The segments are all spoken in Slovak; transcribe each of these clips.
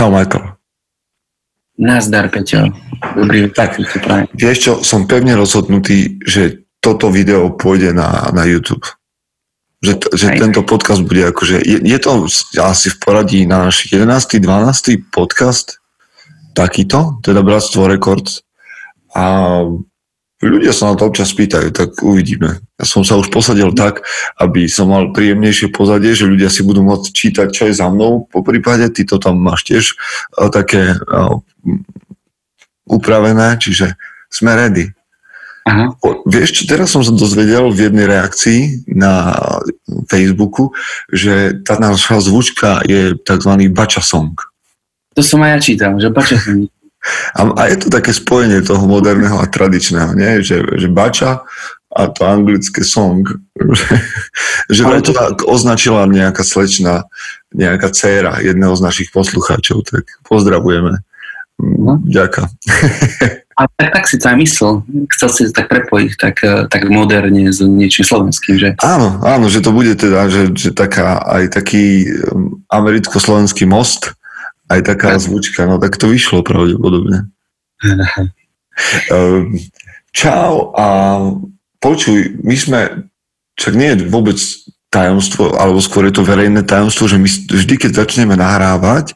Čau, Michael. Nazdar, Peťo. Dobrý tak, vieš čo, som pevne rozhodnutý, že toto video pôjde na, na YouTube. Že, že tento podcast bude akože, je, je to asi v poradí na náš 11. 12. podcast takýto, teda Bratstvo Records. A ľudia sa na to občas pýtajú, tak uvidíme. Ja som sa už posadil tak, aby som mal príjemnejšie pozadie, že ľudia si budú môcť čítať, čo je za mnou. Po prípade, ty to tam máš tiež také upravené, čiže sme ready. Aha. Vieš čo, teraz som sa dozvedel v jednej reakcii na Facebooku, že tá naša zvučka je tzv. bača song. To som aj ja čítal, že bača song. A, a je to také spojenie toho moderného a tradičného, nie? Že, že bača a to anglické song. že Ale to tak označila nejaká slečna, nejaká dcéra jedného z našich poslucháčov, tak pozdravujeme. No. Ďakujem. A tak, tak si to aj myslel. Chcel si to tak prepojiť tak, eh, tak moderne s niečím slovenským, že? Áno, áno, že to bude teda, že, že taká, aj taký um, americko-slovenský most, aj taká zvučka, no tak to vyšlo pravdepodobne. Ehm, čau a počuj, my sme, čak nie je vôbec tajomstvo, alebo skôr je to verejné tajomstvo, že my vždy, keď začneme nahrávať,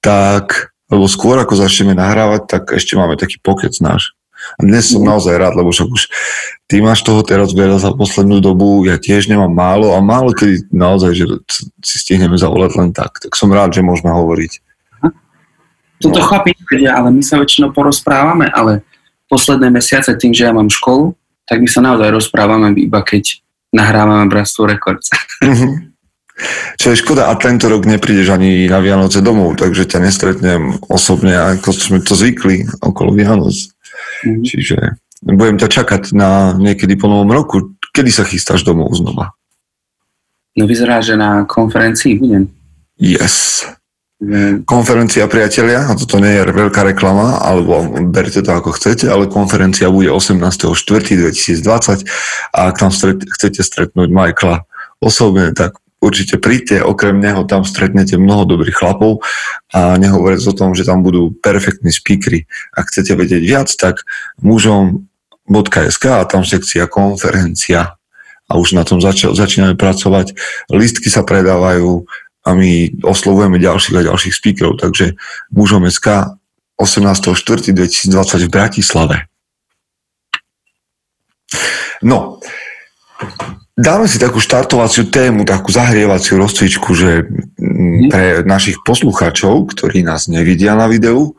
tak lebo skôr ako začneme nahrávať, tak ešte máme taký pokec náš. A dnes som mhm. naozaj rád, lebo však už ty máš toho teraz veľa za poslednú dobu, ja tiež nemám málo a málo kedy naozaj, že si stihneme zavolať len tak. Tak som rád, že môžeme hovoriť. Toto no. chlapi nevedia, ale my sa väčšinou porozprávame, ale posledné mesiace tým, že ja mám školu, tak my sa naozaj rozprávame iba keď nahrávame Bratstvo Records. Mm-hmm. Čo je škoda, a tento rok neprídeš ani na Vianoce domov, takže ťa nestretnem osobne, ako sme to zvykli okolo Vianoc. Mm. Čiže budem ťa čakať na niekedy po novom roku. Kedy sa chystáš domov znova? No vyzerá, že na konferencii budem. Yes. Konferencia priatelia, a toto nie je veľká reklama, alebo berte to ako chcete, ale konferencia bude 18.4.2020 a ak tam stret, chcete stretnúť Michaela osobne, tak určite príďte, okrem neho tam stretnete mnoho dobrých chlapov a nehovoriac o tom, že tam budú perfektní speakery. Ak chcete vedieť viac, tak mužom.sk a tam sekcia konferencia a už na tom zač- začíname pracovať. Listky sa predávajú a my oslovujeme ďalších a ďalších speakerov, takže mužom.sk 18.4.2020 v Bratislave. No, Dáme si takú štartovaciu tému, takú zahrievaciu rozcvičku, že mm, pre našich poslucháčov, ktorí nás nevidia na videu,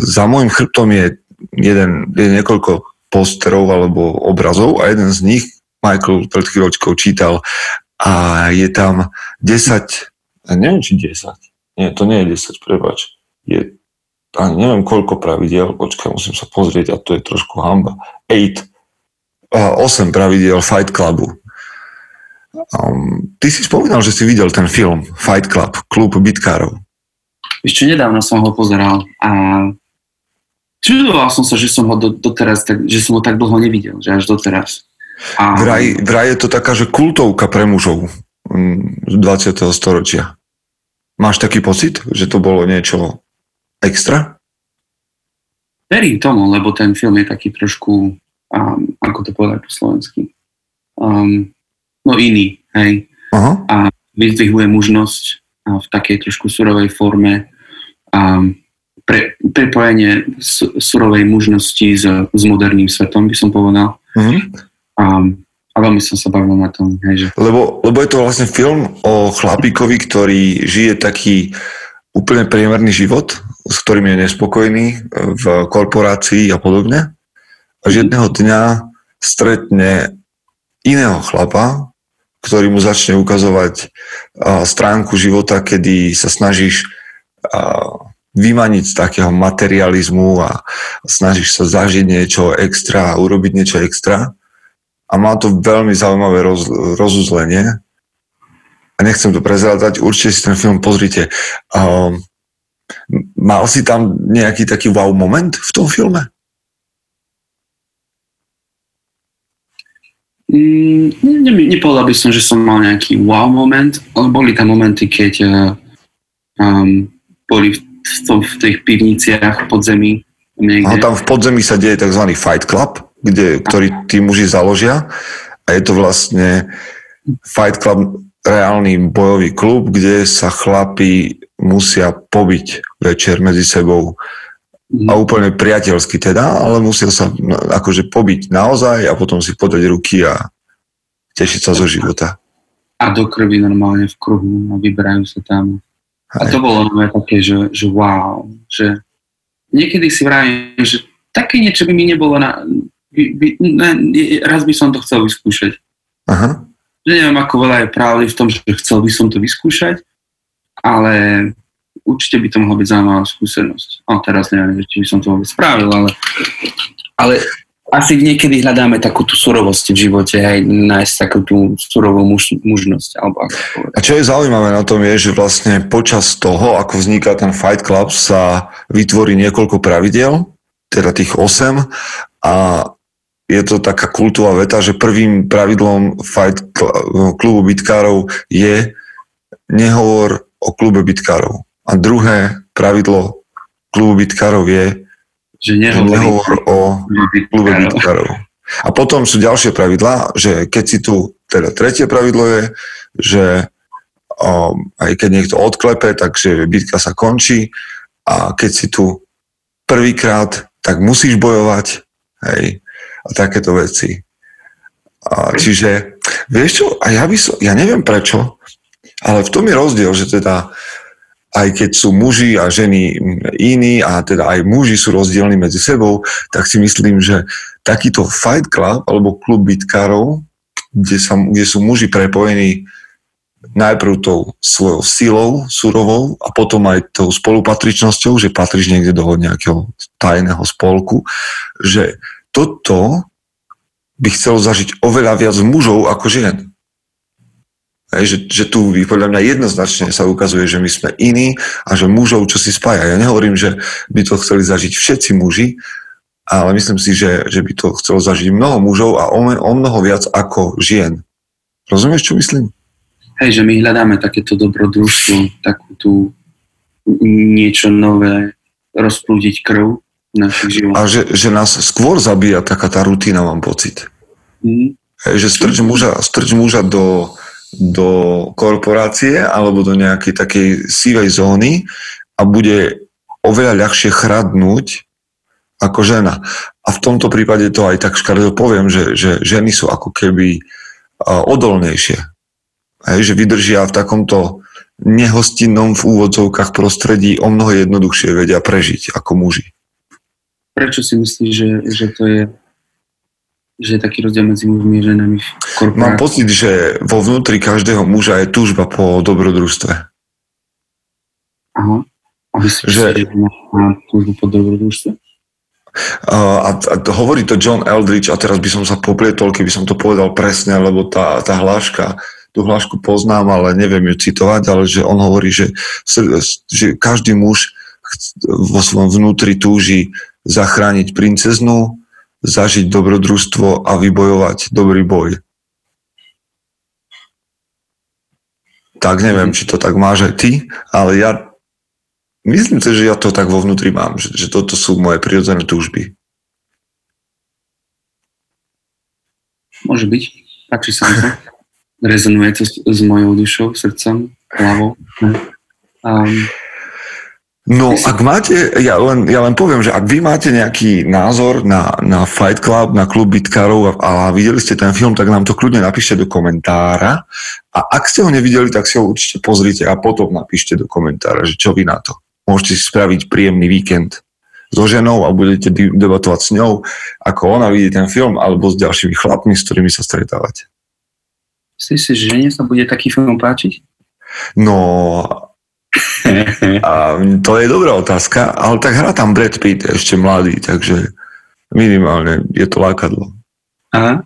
za môjim chrbtom je jeden, je niekoľko posterov alebo obrazov a jeden z nich Michael pred chvíľočkou čítal a je tam 10, neviem či 10, nie, to nie je 10, prebač, je, ani neviem koľko pravidel, počkaj, musím sa pozrieť a to je trošku hamba, 8, 8 pravidel Fight Clubu. Um, ty si spomínal, že si videl ten film Fight Club, klub bitkárov. Ešte nedávno som ho pozeral a čudoval som sa, že som ho do, doteraz, tak, že som ho tak dlho nevidel, že až doteraz. A... Vraj, vraj je to taká, že kultovka pre mužov z 20. storočia. Máš taký pocit, že to bolo niečo extra? Verím tomu, lebo ten film je taký trošku, um, ako to povedať po slovensky, um, no iný, hej. Aha. A vyzdvihuje mužnosť a v takej trošku surovej forme a pre, prepojenie surovej mužnosti s, s moderným svetom, by som povedal. Uh-huh. A veľmi som sa bavil na tom. Hej, že... lebo, lebo je to vlastne film o chlapíkovi, ktorý žije taký úplne priemerný život, s ktorým je nespokojný v korporácii a podobne. A že jedného dňa stretne iného chlapa, ktorý mu začne ukazovať stránku života, kedy sa snažíš vymaniť z takého materializmu a snažíš sa zažiť niečo extra urobiť niečo extra. A má to veľmi zaujímavé roz, rozuzlenie. A nechcem to prezrádať, určite si ten film pozrite. Um, mal si tam nejaký taký wow moment v tom filme? Mm, ne, nepovedal by som, že som mal nejaký wow moment, ale boli tam momenty, keď uh, um, boli v, tom, v tých pivniciach podzemí. No, tam v podzemí sa deje tzv. Fight Club, kde, ktorý tí muži založia a je to vlastne Fight Club reálny bojový klub, kde sa chlapi musia pobiť večer medzi sebou mhm. a úplne priateľsky teda, ale musia sa akože pobiť naozaj a potom si podať ruky a tešiť sa zo života. A do krvi normálne v kruhu a vyberajú sa tam. A to bolo také, že, že wow, že niekedy si vravím, že také niečo by mi nebolo na... By, by, ne, raz by som to chcel vyskúšať. Aha. Neviem, ako veľa je pravdy v tom, že chcel by som to vyskúšať, ale určite by to mohla byť zaujímavá skúsenosť. A teraz neviem, či by som to vôbec spravil, ale, ale asi niekedy hľadáme takú tú surovosť v živote, aj nájsť takú tú surovú muž, mužnosť. Alebo ako A čo je zaujímavé na tom je, že vlastne počas toho, ako vzniká ten Fight Club, sa vytvorí niekoľko pravidel, teda tých 8 a je to taká kultová veta, že prvým pravidlom Fight klubu bitkárov je nehovor o klube bitkárov. A druhé pravidlo klubu bitkárov je že nehovorí nehovor o klube bitkárov. A potom sú ďalšie pravidlá, že keď si tu, teda tretie pravidlo je, že um, aj keď niekto odklepe, takže bitka sa končí a keď si tu prvýkrát, tak musíš bojovať, hej, a takéto veci. A, čiže, vieš čo, a ja by som, ja neviem prečo, ale v tom je rozdiel, že teda aj keď sú muži a ženy iní a teda aj muži sú rozdielni medzi sebou, tak si myslím, že takýto fight club alebo klub bitkárov, kde, sa, kde sú muži prepojení najprv tou svojou silou surovou a potom aj tou spolupatričnosťou, že patríš niekde do nejakého tajného spolku, že toto by chcelo zažiť oveľa viac mužov ako žien. Hej, že, že tu podľa mňa jednoznačne sa ukazuje, že my sme iní a že mužov čo si spája. Ja nehovorím, že by to chceli zažiť všetci muži, ale myslím si, že, že by to chcelo zažiť mnoho mužov a o, o mnoho viac ako žien. Rozumieš, čo myslím? Hej, že my hľadáme takéto dobrodružstvo, takú tú niečo nové, rozplúdiť krv našich. A že, že nás skôr zabíja taká tá rutina, mám pocit. Mm. Že strč muža, strč muža do, do korporácie alebo do nejakej takej sivej zóny a bude oveľa ľahšie chradnúť ako žena. A v tomto prípade to aj tak škaredo poviem, že, že ženy sú ako keby odolnejšie. Hej, že vydržia v takomto nehostinnom v úvodzovkách prostredí o mnoho jednoduchšie vedia prežiť ako muži. Prečo si myslíš, že, že to je že je taký rozdiel medzi mužmi a ženami v korporácii. Mám pocit, že vo vnútri každého muža je túžba po dobrodružstve. Aha. A myslíš, že, že má túžbu po dobrodružstve? A, a hovorí to John Eldridge a teraz by som sa poplietol, keby som to povedal presne, lebo tá, tá hláška, tú hlášku poznám, ale neviem ju citovať, ale že on hovorí, že, že každý muž vo svojom vnútri túži zachrániť princeznu, zažiť dobrodružstvo a vybojovať dobrý boj. Tak neviem, či to tak máš aj ty, ale ja myslím si, že ja to tak vo vnútri mám, že, že toto sú moje prirodzené túžby. Môže byť. Páči sa mi to. Rezonuje to s, s mojou dušou, srdcom, hlavou. Um, No, ak máte, ja len, ja len poviem, že ak vy máte nejaký názor na, na Fight Club, na klub bitkárov a, a videli ste ten film, tak nám to kľudne napíšte do komentára. A ak ste ho nevideli, tak si ho určite pozrite a potom napíšte do komentára, že čo vy na to. Môžete si spraviť príjemný víkend so ženou a budete debatovať s ňou, ako ona vidí ten film, alebo s ďalšími chlapmi, s ktorými sa stretávate. Myslíš si, že žene sa bude taký film páčiť? No, a to je dobrá otázka, ale tak hrá tam Brad Pitt ešte mladý, takže minimálne je to lákadlo. Aha.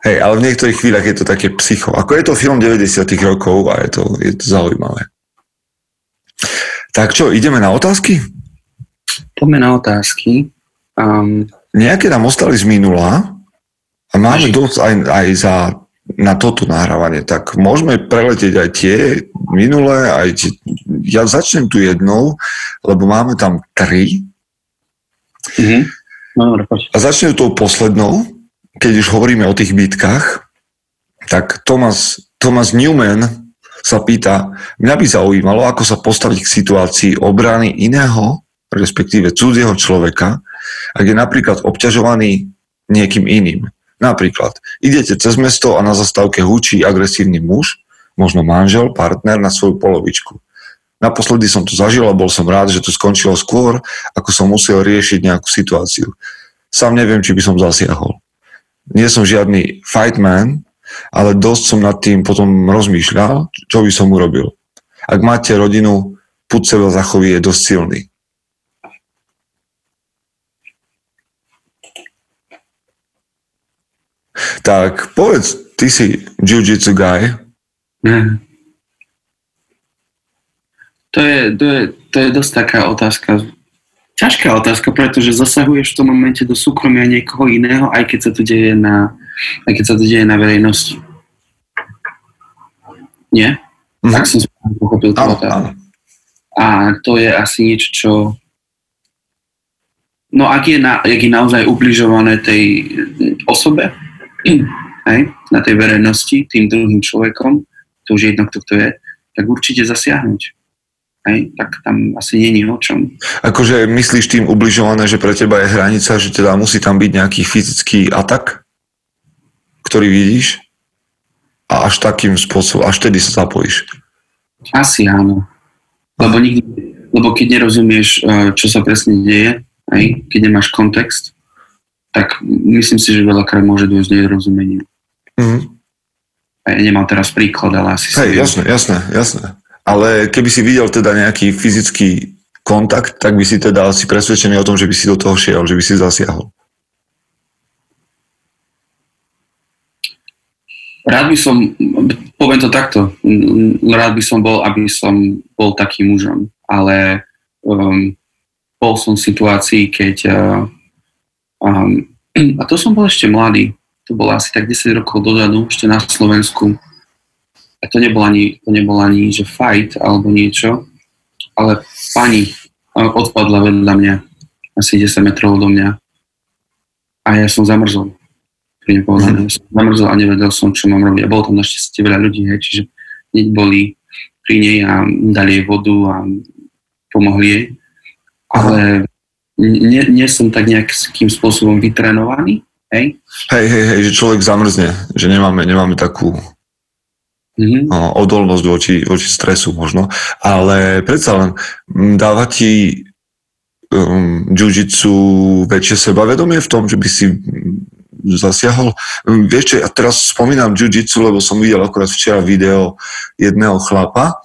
Hej, ale v niektorých chvíľach je to také psycho. Ako je to film 90 rokov a je to, je to zaujímavé. Tak čo, ideme na otázky? Poďme na otázky. Um, Nejaké nám ostali z minula a máme dosť aj, aj za na toto nahrávanie, tak môžeme preletieť aj tie minulé, aj tie, ja začnem tu jednou, lebo máme tam tri. Mm-hmm. No, a začnem tou poslednou, keď už hovoríme o tých bitkách, tak Thomas, Thomas Newman sa pýta, mňa by zaujímalo, ako sa postaviť k situácii obrany iného, respektíve cudzieho človeka, ak je napríklad obťažovaný niekým iným. Napríklad, idete cez mesto a na zastávke húči agresívny muž, možno manžel, partner na svoju polovičku. Naposledy som to zažil a bol som rád, že to skončilo skôr, ako som musel riešiť nejakú situáciu. Sám neviem, či by som zasiahol. Nie som žiadny fightman, ale dosť som nad tým potom rozmýšľal, čo by som urobil. Ak máte rodinu, put seba zachoví je dosť silný. Tak povedz, ty si jiu-jitsu guy. Mm. To je, to, je, to je dosť taká otázka, ťažká otázka, pretože zasahuješ v tom momente do súkromia niekoho iného, aj keď sa to deje na, aj keď sa to deje na verejnosti. Nie? Mm-hmm. Tak som pochopil to A to je asi niečo, čo No ak je, na, ak je naozaj ubližované tej osobe, hej, na tej verejnosti, tým druhým človekom, to už je jedno, kto to je, tak určite zasiahnuť. Hej, tak tam asi není o čom. Akože myslíš tým ubližované, že pre teba je hranica, že teda musí tam byť nejaký fyzický atak, ktorý vidíš a až takým spôsobom, až tedy sa zapojíš? Asi áno. Lebo, nikdy, lebo keď nerozumieš, eh, čo sa presne deje, hej, keď nemáš kontext, tak myslím si, že veľakrát môže dôjsť nedorozumeniu. Mm-hmm. Ja nemám teraz príklad, ale asi... Hej, jasné, jasné, jasné. Ale keby si videl teda nejaký fyzický kontakt, tak by si teda asi presvedčený o tom, že by si do toho šiel, že by si zasiahol. Rád by som, poviem to takto, rád by som bol, aby som bol takým mužom, ale um, bol som v situácii, keď uh, Um, a to som bol ešte mladý. To bolo asi tak 10 rokov dozadu, ešte na Slovensku. A to nebol ani, to nebol ani že fight alebo niečo, ale pani odpadla vedľa mňa, asi 10 metrov do mňa. A ja som zamrzol. Pri povedané. Mm. Som zamrzol a nevedel som, čo mám robiť. A bolo tam našťastie veľa ľudí, hej, čiže hneď boli pri nej a dali jej vodu a pomohli jej. Ale nie, nie som tak nejakým spôsobom vytrenovaný, hej? Hej, hej, hej, že človek zamrzne, že nemáme, nemáme takú mm-hmm. no, odolnosť voči, voči stresu možno, ale predsa len dáva ti um, jiu-jitsu väčšie sebavedomie v tom, že by si zasiahol. Vieš čo, ja teraz spomínam jiu-jitsu, lebo som videl akorát včera video jedného chlapa,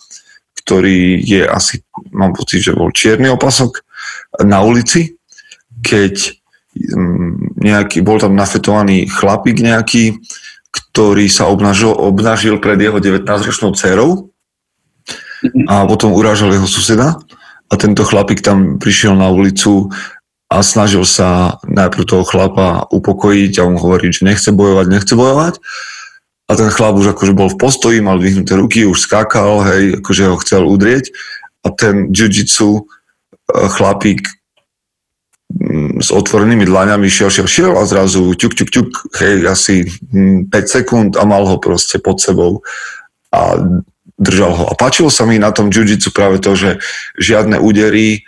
ktorý je asi, mám pocit, že bol čierny opasok na ulici, keď mm, nejaký, bol tam nafetovaný chlapík nejaký, ktorý sa obnažil, obnažil pred jeho 19-ročnou dcerou a potom urážal jeho suseda. A tento chlapík tam prišiel na ulicu a snažil sa najprv toho chlapa upokojiť a on hovorí, že nechce bojovať, nechce bojovať. A ten chlap už akože bol v postoji, mal dvihnuté ruky, už skákal, hej, akože ho chcel udrieť. A ten jiu-jitsu chlapík mm, s otvorenými dlaňami šiel, šiel, šiel a zrazu ťuk, ťuk, ťuk, hej, asi 5 mm, sekúnd a mal ho proste pod sebou a držal ho. A páčilo sa mi na tom jiu-jitsu práve to, že žiadne údery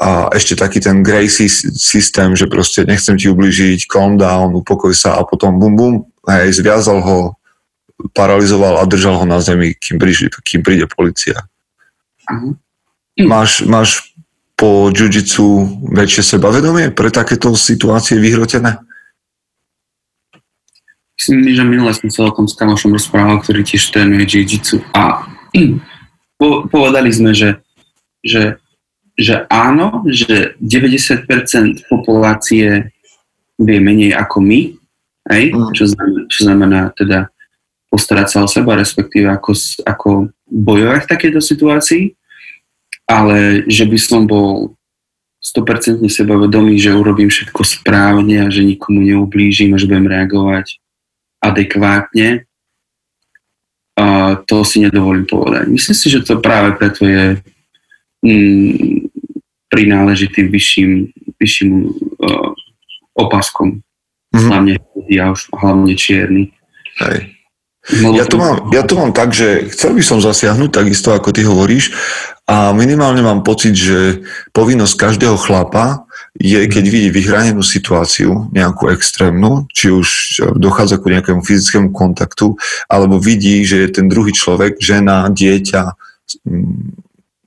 a ešte taký ten Gracie systém, že proste nechcem ti ubližiť, calm down, upokoj sa a potom bum bum, hej, zviazal ho, paralizoval a držal ho na zemi, kým, príde, kým príde policia. Uh-huh. Máš, máš po jiu-jitsu väčšie sebavedomie pre takéto situácie vyhrotené? Myslím, že minule som sa o tom s kamošom rozprával, ktorý tiež trénuje jiu-jitsu a po, povedali sme, že, že, že áno, že 90% populácie vie menej ako my, hej? Mm. Čo, znamená, čo znamená teda postarať sa o seba, respektíve ako, ako bojovať v takejto situácii ale že by som bol 100% sebavedomý, že urobím všetko správne a že nikomu neublížim a že budem reagovať adekvátne, uh, to si nedovolím povedať. Myslím si, že to práve preto je mm, prináležitý vyšším, vyšším uh, opaskom. Mm-hmm. Hlavne, ja už, hlavne čierny. Hej. Ja to, mám, ja to mám tak, že chcel by som zasiahnuť takisto, ako ty hovoríš a minimálne mám pocit, že povinnosť každého chlapa je, keď vidí vyhranenú situáciu, nejakú extrémnu, či už dochádza ku nejakému fyzickému kontaktu, alebo vidí, že je ten druhý človek, žena, dieťa,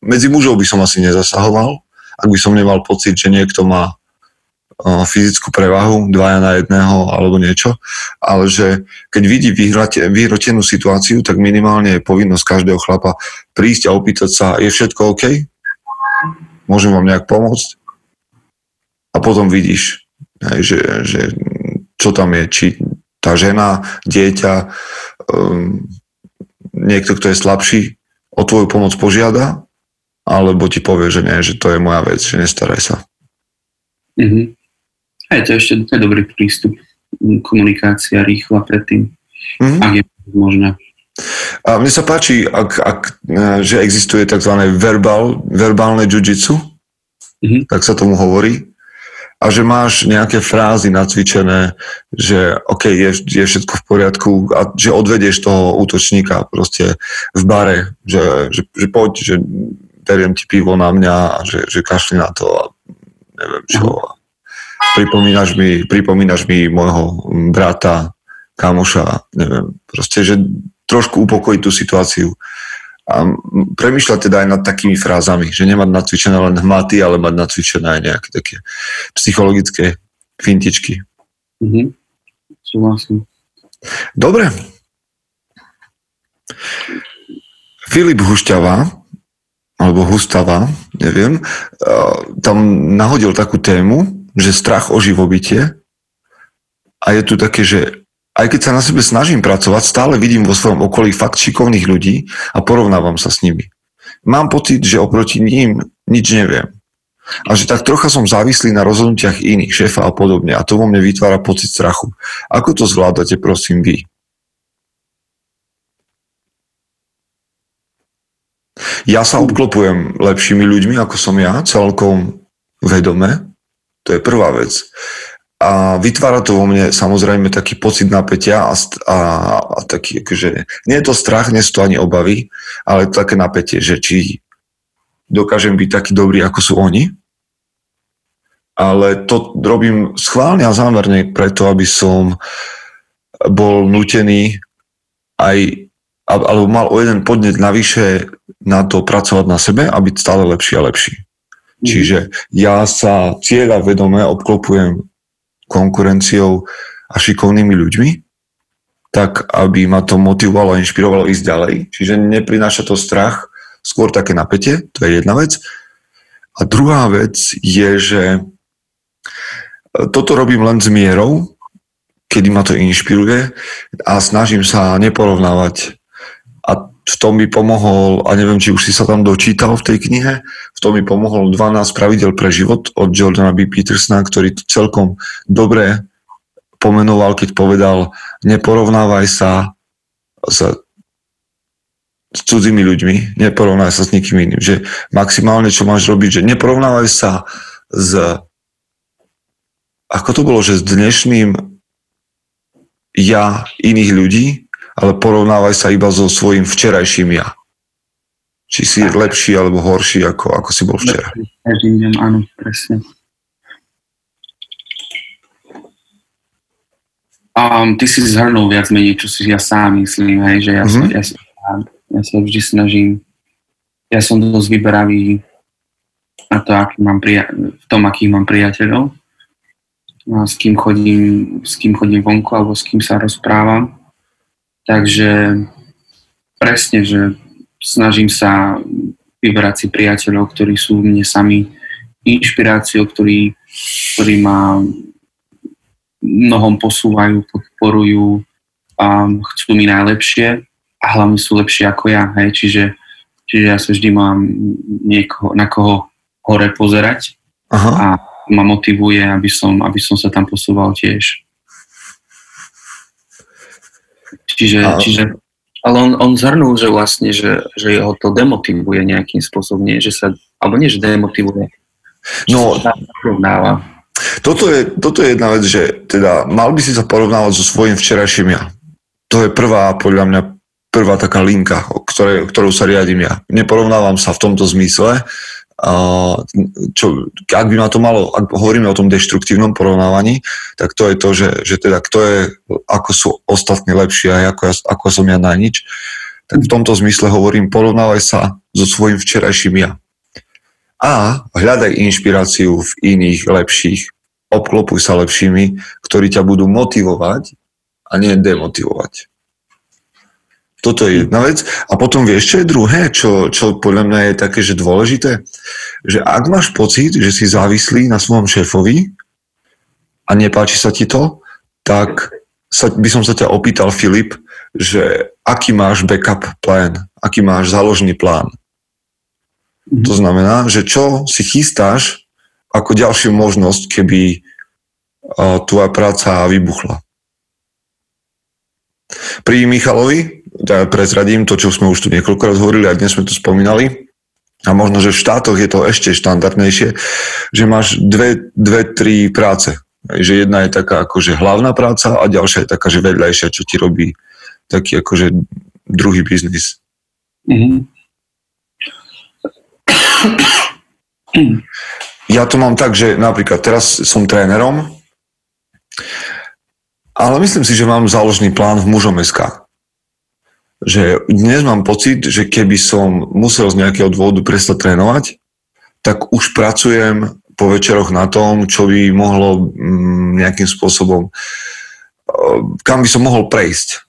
medzi mužov by som asi nezasahoval, ak by som nemal pocit, že niekto má fyzickú prevahu, dvaja na jedného alebo niečo, ale že keď vidí vyhrotenú situáciu, tak minimálne je povinnosť každého chlapa prísť a opýtať sa, je všetko OK? Môžem vám nejak pomôcť? A potom vidíš, že, že čo tam je, či tá žena, dieťa, um, niekto, kto je slabší, o tvoju pomoc požiada, alebo ti povie, že nie, že to je moja vec, že nestaraj sa. Mm-hmm. Aj to ešte to je dobrý prístup. Komunikácia rýchla predtým, mm-hmm. ak je možné. A mne sa páči, ak, ak, e, že existuje tzv. Verbal, verbálne jiu-jitsu, mm-hmm. tak sa tomu hovorí, a že máš nejaké frázy nacvičené, že OK, je, je všetko v poriadku a že odvedieš toho útočníka proste v bare, že, že, že poď, že beriem ti pivo na mňa a že, že kašli na to a neviem čo. Mm-hmm pripomínaš mi, pripomínaš mi môjho brata, kamoša, neviem, proste, že trošku upokojiť tú situáciu. A premyšľať teda aj nad takými frázami, že nemať nacvičené len hmaty, ale mať nacvičené aj nejaké také psychologické fintičky. Mhm. Súhlasím. Dobre. Filip Hušťava, alebo Hustava, neviem, tam nahodil takú tému, že strach o živobytie a je tu také, že aj keď sa na sebe snažím pracovať, stále vidím vo svojom okolí fakt šikovných ľudí a porovnávam sa s nimi. Mám pocit, že oproti ním nič neviem. A že tak trocha som závislý na rozhodnutiach iných, šéfa a podobne. A to vo mne vytvára pocit strachu. Ako to zvládate, prosím, vy? Ja sa obklopujem lepšími ľuďmi, ako som ja, celkom vedome. To je prvá vec. A vytvára to vo mne samozrejme taký pocit napätia a, a, a taký, akože, nie je to strach, nie sú to ani obavy, ale to také napätie, že či dokážem byť taký dobrý, ako sú oni. Ale to robím schválne a zámerne preto, aby som bol nutený aj, alebo mal o jeden podnet navyše na to pracovať na sebe a stále lepší a lepší. Mhm. Čiže ja sa cieľa vedome obklopujem konkurenciou a šikovnými ľuďmi, tak aby ma to motivovalo a inšpirovalo ísť ďalej. Čiže neprináša to strach, skôr také napätie, to je jedna vec. A druhá vec je, že toto robím len s mierou, kedy ma to inšpiruje a snažím sa neporovnávať v tom mi pomohol, a neviem, či už si sa tam dočítal v tej knihe, v tom mi pomohol 12 pravidel pre život od Jordana B. Petersona, ktorý to celkom dobre pomenoval, keď povedal, neporovnávaj sa s, s cudzími ľuďmi, neporovnávaj sa s nikým iným. Že maximálne, čo máš robiť, že neporovnávaj sa s ako to bolo, že s dnešným ja iných ľudí, ale porovnávaj sa iba so svojím včerajším ja. Či si je lepší alebo horší, ako, ako si bol včera. áno, presne. Um, ty si zhrnul viac menej, čo si ja sám myslím, hej, že ja, mm-hmm. ja, sa, ja sa vždy snažím, ja som dosť vyberavý na to, aký mám prija- v tom, akých mám priateľov, a s kým chodím, s kým chodím vonku alebo s kým sa rozprávam. Takže presne, že snažím sa vyberať si priateľov, ktorí sú mne sami inšpiráciou, ktorí, ktorí ma mnohom posúvajú, podporujú, a chcú mi najlepšie a hlavne sú lepšie ako ja. Hej. Čiže, čiže ja sa vždy mám niekoho, na koho hore pozerať Aha. a ma motivuje, aby som, aby som sa tam posúval tiež. Čiže, a... čiže ale on, on zhrnul, že vlastne, že, že ho to demotivuje nejakým spôsobom, nie, že sa, alebo nie, že demotivuje, no, sa porovnáva. Toto je, toto je jedna vec, že teda mal by si sa porovnávať so svojím včerajším ja. To je prvá, podľa mňa, prvá taká linka, ktoré, ktorou sa riadím ja. Neporovnávam sa v tomto zmysle, čo, ak by ma to malo, ak hovoríme o tom deštruktívnom porovnávaní, tak to je to, že, že teda kto je, ako sú ostatní lepší a ako, ja, ako som ja na nič, tak v tomto zmysle hovorím, porovnávaj sa so svojím včerajším ja. A hľadaj inšpiráciu v iných lepších, obklopuj sa lepšími, ktorí ťa budú motivovať a nie demotivovať. Toto je jedna vec. A potom vieš, čo je druhé, čo, čo podľa mňa je také, že dôležité? Že ak máš pocit, že si závislý na svojom šéfovi a nepáči sa ti to, tak sa, by som sa ťa opýtal, Filip, že aký máš backup plán, aký máš záložný plán. To znamená, že čo si chystáš ako ďalšiu možnosť, keby tvoja práca vybuchla. Pri Michalovi ja prezradím to, čo sme už tu niekoľkokrát hovorili a dnes sme to spomínali, a možno, že v štátoch je to ešte štandardnejšie, že máš dve, dve tri práce. Že jedna je taká akože hlavná práca a ďalšia je taká, že vedľajšia, čo ti robí taký akože druhý biznis. Mm-hmm. Ja to mám tak, že napríklad teraz som trénerom, ale myslím si, že mám záložný plán v mužom SK že dnes mám pocit, že keby som musel z nejakého dôvodu prestať trénovať, tak už pracujem po večeroch na tom, čo by mohlo mm, nejakým spôsobom, eh, kam by som mohol prejsť.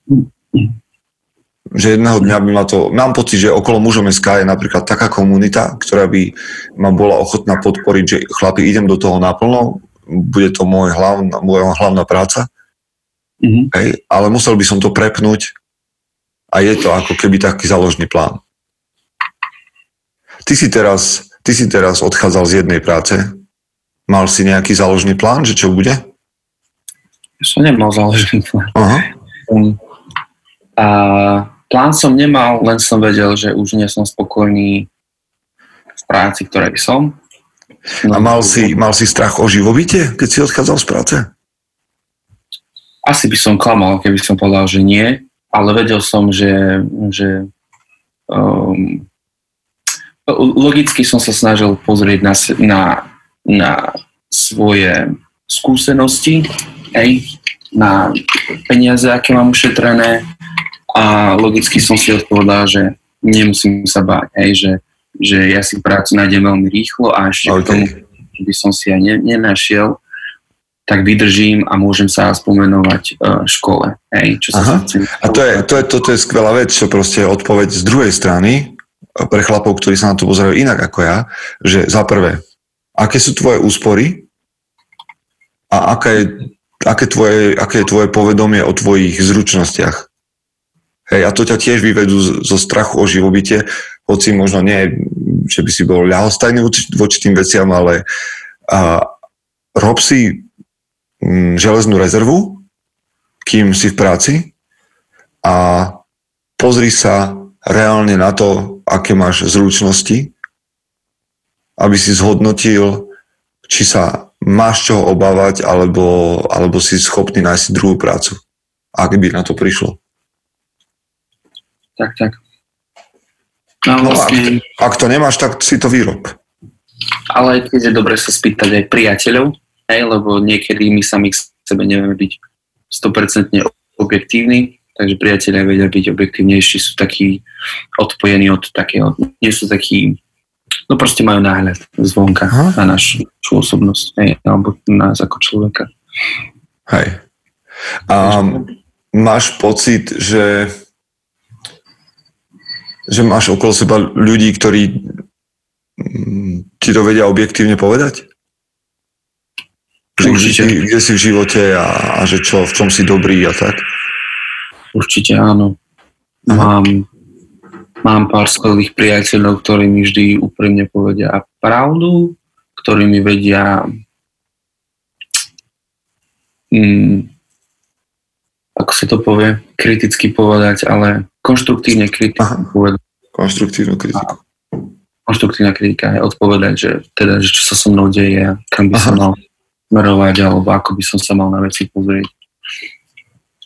Že jedného dňa by ma to... Mám pocit, že okolo mužom SK je napríklad taká komunita, ktorá by ma bola ochotná podporiť, že chlapi, idem do toho naplno, bude to môj hlavná, moja hlavná práca, mm-hmm. hej, ale musel by som to prepnúť a je to ako keby taký záložný plán. Ty si teraz, ty si teraz odchádzal z jednej práce. Mal si nejaký záložný plán, že čo bude? Ja som nemal záložný plán. Aha. Um, a plán som nemal, len som vedel, že už nie som spokojný v práci, ktorej som. No, a mal si, mal si strach o živobytie, keď si odchádzal z práce? Asi by som klamal, keby som povedal, že nie ale vedel som, že, že um, logicky som sa snažil pozrieť na, na, na svoje skúsenosti, hej, na peniaze, aké mám ušetrené a logicky som si odpovedal, že nemusím sa báť, hej, že, že ja si prácu nájdem veľmi rýchlo a ešte okay. k tomu, by som si aj ne, nenašiel, tak vydržím a môžem sa spomenovať uh, škole. Hej, čo sa Aha. a to je, to je, toto je skvelá vec, čo proste je odpoveď z druhej strany pre chlapov, ktorí sa na to pozerajú inak ako ja, že za prvé, aké sú tvoje úspory a aké je, aké, tvoje, aké je tvoje povedomie o tvojich zručnostiach. Hej, a to ťa tiež vyvedú zo strachu o živobytie, hoci možno nie, že by si bol ľahostajný voči, voči tým veciam, ale a, rob si železnú rezervu, kým si v práci a pozri sa reálne na to, aké máš zručnosti, aby si zhodnotil, či sa máš čoho obávať, alebo, alebo si schopný nájsť druhú prácu, ak by na to prišlo. Tak, tak. No, no vlastne... ak, ak to nemáš, tak si to vyrob. Ale keď je dobre sa spýtať aj priateľov, lebo niekedy my sami k sebe nevieme byť 100% objektívni, takže priatelia vedia byť objektívnejší, sú takí odpojení od takého, nie sú takí, no proste majú náhľad zvonka Aha. na našu, našu osobnosť, hej, alebo nás ako človeka. Hej. A máš pocit, že že máš okolo seba ľudí, ktorí mm, ti to vedia objektívne povedať? Určite. Kde, kde si v živote a, a že čo, v čom si dobrý a tak? Určite áno. Mám, mám pár skvelých priateľov, ktorí mi vždy úprimne povedia pravdu, ktorí mi vedia mm, ako sa to povie, kriticky povedať, ale konštruktívne kritiku povedať. Konštruktívnu kritiku. Konštruktívna kritika je odpovedať, že teda, že čo sa so mnou deje a kam by Aha. som mal smerovať, alebo ako by som sa mal na veci pozrieť.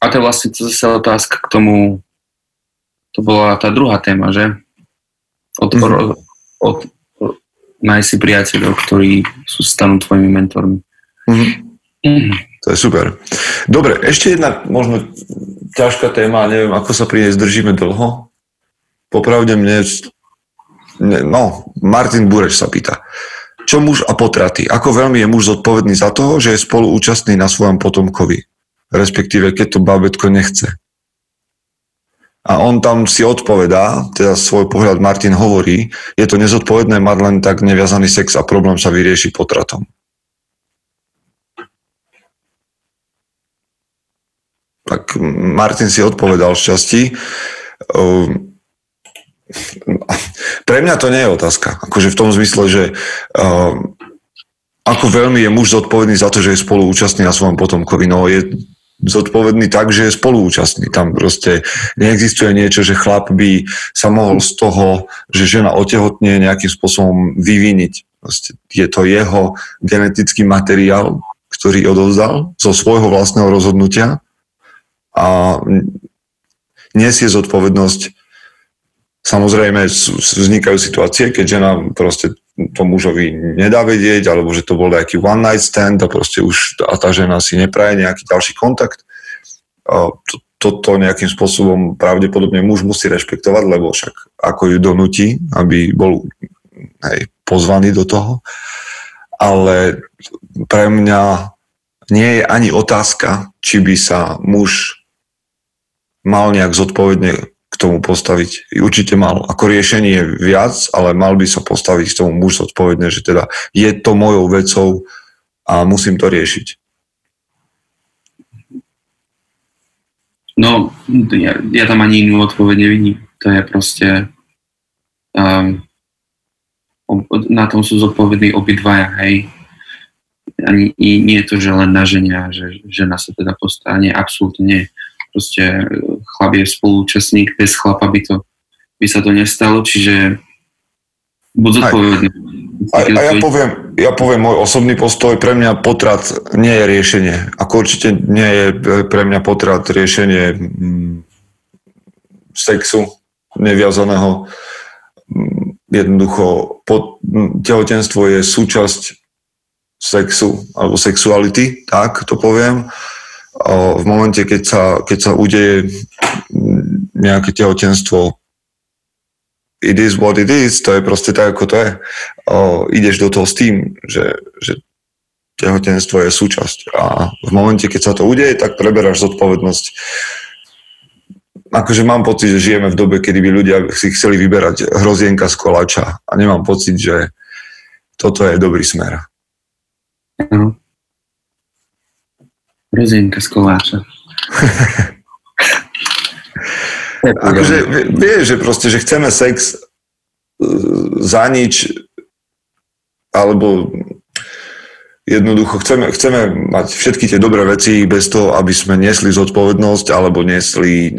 A to je vlastne zase otázka k tomu, to bola tá druhá téma, že? Od, mm-hmm. od, od, nájsť si priateľov, ktorí sú stanú tvojimi mentormi. Mm-hmm. Mm-hmm. To je super. Dobre, ešte jedna možno ťažká téma, neviem, ako sa pri nej zdržíme dlho. Popravde mne, no, Martin Bureš sa pýta. Čo muž a potraty? Ako veľmi je muž zodpovedný za to, že je spoluúčastný na svojom potomkovi? Respektíve, keď to babetko nechce. A on tam si odpovedá, teda svoj pohľad Martin hovorí, je to nezodpovedné mať len tak neviazaný sex a problém sa vyrieši potratom. Tak Martin si odpovedal šťastí. Pre mňa to nie je otázka. Akože v tom zmysle, že ehm, ako veľmi je muž zodpovedný za to, že je spoluúčastný na svojom potomkovi. No je zodpovedný tak, že je spoluúčastný. Tam proste neexistuje niečo, že chlap by sa mohol z toho, že žena otehotne nejakým spôsobom vyviniť. Proste je to jeho genetický materiál, ktorý odovzdal zo svojho vlastného rozhodnutia a nesie zodpovednosť Samozrejme vznikajú situácie, keď žena proste to mužovi nedá vedieť, alebo že to bol nejaký one night stand a proste už a tá žena si nepraje nejaký ďalší kontakt. Toto to, nejakým spôsobom pravdepodobne muž musí rešpektovať, lebo však ako ju donúti, aby bol hej, pozvaný do toho. Ale pre mňa nie je ani otázka, či by sa muž mal nejak zodpovedne tomu postaviť. Určite mal. Ako riešenie viac, ale mal by sa postaviť k tomu muž zodpovedne, že teda je to mojou vecou a musím to riešiť. No, ja, ja tam ani inú odpoveď nevidím. To je proste... Um, na tom sú zodpovední obidvaja, hej. Ani, nie je to, že len na ženia, že žena sa teda postane, absolútne nie proste chlap je spolúčastník, bez chlapa by, to, by sa to nestalo, čiže buď zodpovedný. A, a ja, poviem, ja poviem môj osobný postoj, pre mňa potrat nie je riešenie. Ako určite nie je pre mňa potrat riešenie mm, sexu neviazaného. Mm, jednoducho, pod, mm, tehotenstvo je súčasť sexu alebo sexuality, tak to poviem v momente, keď sa, keď sa udeje nejaké tehotenstvo, it is what it is, to je proste tak, ako to je. O, ideš do toho s tým, že, že tehotenstvo je súčasť. A v momente, keď sa to udeje, tak preberáš zodpovednosť. Akože mám pocit, že žijeme v dobe, kedy by ľudia si chceli vyberať hrozienka z koláča a nemám pocit, že toto je dobrý smer. Mm. Rozienka z koláča. akože vieš, že proste, že chceme sex e, za nič, alebo jednoducho chceme, chceme mať všetky tie dobré veci bez toho, aby sme nesli zodpovednosť, alebo nesli,